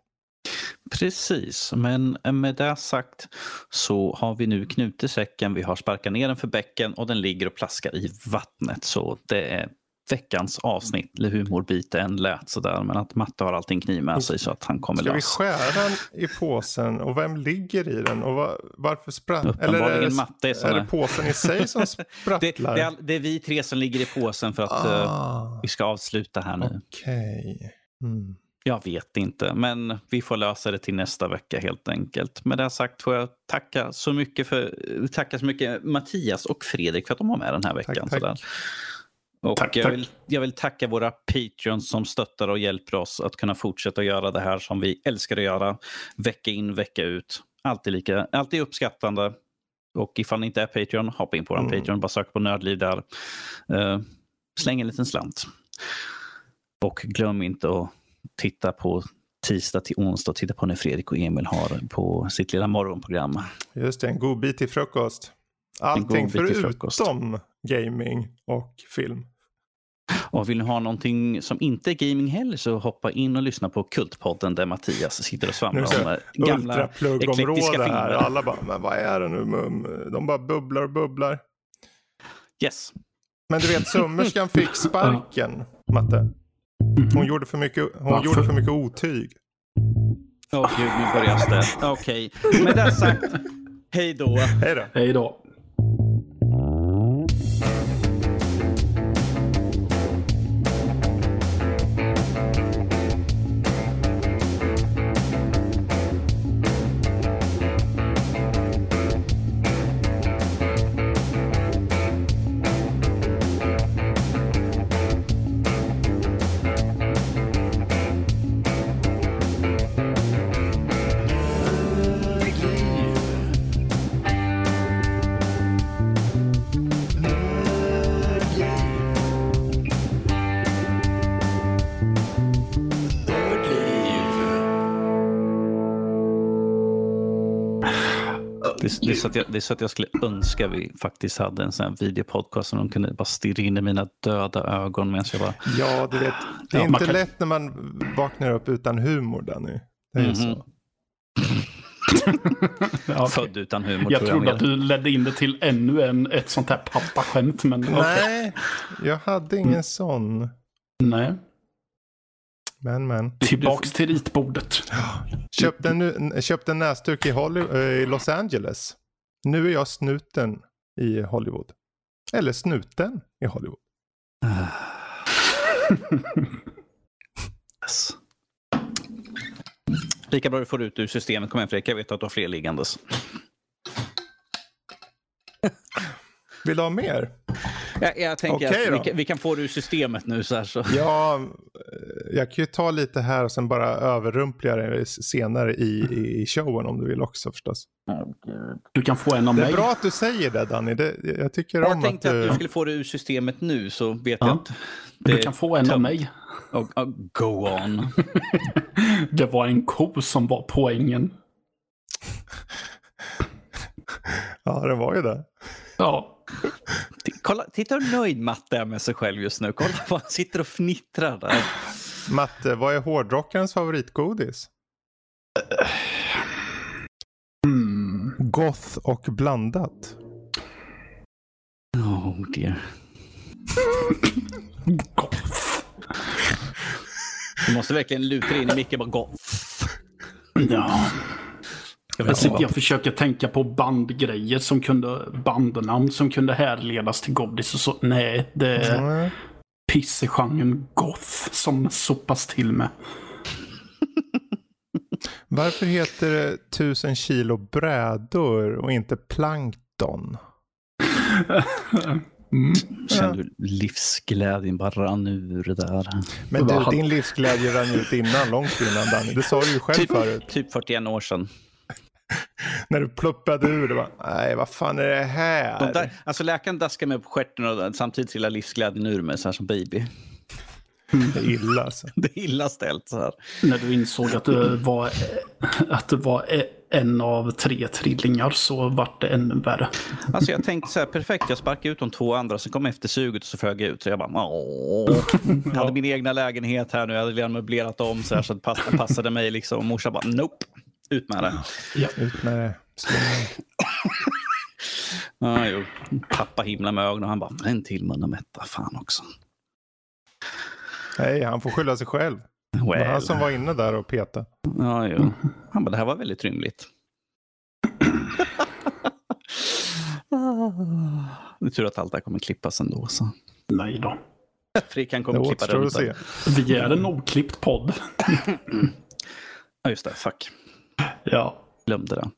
Precis, men med det sagt så har vi nu knutit säcken, vi har sparkat ner den för bäcken och den ligger och plaskar i vattnet. Så det är veckans avsnitt, eller humorbit det än lät sådär. Men att Matte har allting kniv med sig så att han kommer Ska lös. vi skära den i påsen och vem ligger i den och va- varför spratt? Uppenbarligen Eller är det, Matte är är det påsen i sig som Det, sprattlar? det, är, all- det är vi tre som ligger i påsen för att eh, ah, vi ska avsluta här nu. Okej. Mm. Jag vet inte, men vi får lösa det till nästa vecka helt enkelt. Med det sagt får jag tacka så mycket för tacka så mycket Mattias och Fredrik för att de var med den här veckan. Tack, tack. Och Tack, jag, vill, jag vill tacka våra patreons som stöttar och hjälper oss att kunna fortsätta göra det här som vi älskar att göra. Vecka in, vecka ut. Alltid, lika, alltid uppskattande. Och ifall ni inte är Patreon, hoppa in på vår Mm. Patreon. Bara sök på Nördliv där. Uh, släng en liten slant. Och glöm inte att titta på tisdag till onsdag. Titta på när Fredrik och Emil har på sitt lilla morgonprogram. Just det, en god bit till frukost. Allting förutom frukost. gaming och film. Och vill ni ha någonting som inte är gaming heller så hoppa in och lyssna på Kultpodden där Mattias sitter och svamlar om eh, gamla eklektiska här. filmer. Alla bara, men vad är det nu? De bara bubblar och bubblar. Yes. Men du vet, sömmerskan fick sparken, Matte. Hon gjorde för mycket, hon Varför? gjorde för mycket otyg. Åh gud, nu börjar det. Okej, med det sagt, hej då. Hej då. Hej då. Så att jag, det är så att jag skulle önska vi faktiskt hade en sån här videopodcast som de kunde bara stirra in i mina döda ögon medan jag bara... Ja, du vet. Det är Ja, inte kan- lätt när man vaknar upp utan humor, Danny. Det är Mhm. så. Ja, Född utan humor jag tror trodde jag att du ledde in det till ännu en, ett sånt här pappaskämt. Men okej. Nej, jag hade ingen sån. Nej. Men, men. Tillbaks till ritbordet. Köpte en, nu- köpte en näsduk i, i Los Angeles. Nu är jag snuten i Hollywood. Eller snuten i Hollywood. Yes. Lika bra du får ut ur systemet. Kom igen Fredrik, jag vet att du har fler liggandes. Vill du ha mer? Jag, jag tänker Okej att vi kan, vi kan få det ur systemet nu. Så här, så. Ja, eh, jag kan ju ta lite här och sen bara överrumpla det senare i, i showen om du vill också förstås. Du kan få en av Det är mig. bra att du säger det Danny. Det, jag tycker om Jag att tänkte att du... du skulle få det ur systemet nu så vet Ja. jag att... Du det- kan få en av mig. Oh, oh, go on. Det var en ko som var poängen. Ja, det var ju det. Ja. T- Kolla, titta hur nöjd Matte är med sig själv just nu. Kolla vad han sitter och fnittrar där. Matte, vad är hårdrockarens favoritgodis? Goth och blandat. Oh dear. Goth. Du måste verkligen luta in i micken bara gå. Ja. Jag sitter jag försöker tänka på bandgrejer som kunde, bandnamn som kunde härledas till godis och så. Nej, det är Mm. pissegenren goth som sopas till med. Varför heter det tusen kilo brädor och inte plankton? Mm. Kände du livsglädjen bara rann ur där. Men du, din livsglädje rann ut innan, långt innan Danny. Det sa du ju själv Typ, förut. typ 41 år sedan. När du pluppade ur det. Bara, Nej, vad fan är det här? De där, alltså läkaren daskade mig på stjärten och samtidigt trillade livsglädjen ur mig så här som baby. Det är illa alltså. Det är illa ställt så här. När du insåg att det var, att det var en av tre trillingar så vart det ännu värre. Alltså jag tänkte så här, perfekt, jag sparkade ut de två andra, sen kom eftersuget och så flög jag ut. Så jag bara, åh. Jag hade min egna lägenhet här nu, jag hade redan möblerat om så här så att det pass- passade mig liksom. Och morsan bara, nope. Ut med det. Ja. Ut med det. Ja, jo. Pappa himlar med ögonen och han bara, en till mun och mätta. Fan också. Nej, han får skylla sig själv. Det var Well. han som var inne där och petade. Ja, jo. Han bara, det här var väldigt rymligt. Det är tur att allt det här kommer klippas ändå. Så. Nej då. Fredrik kan Det klippa runt se. Vi är en oklippt podd. Ja, just det. Fuck. Ja. Glömde det.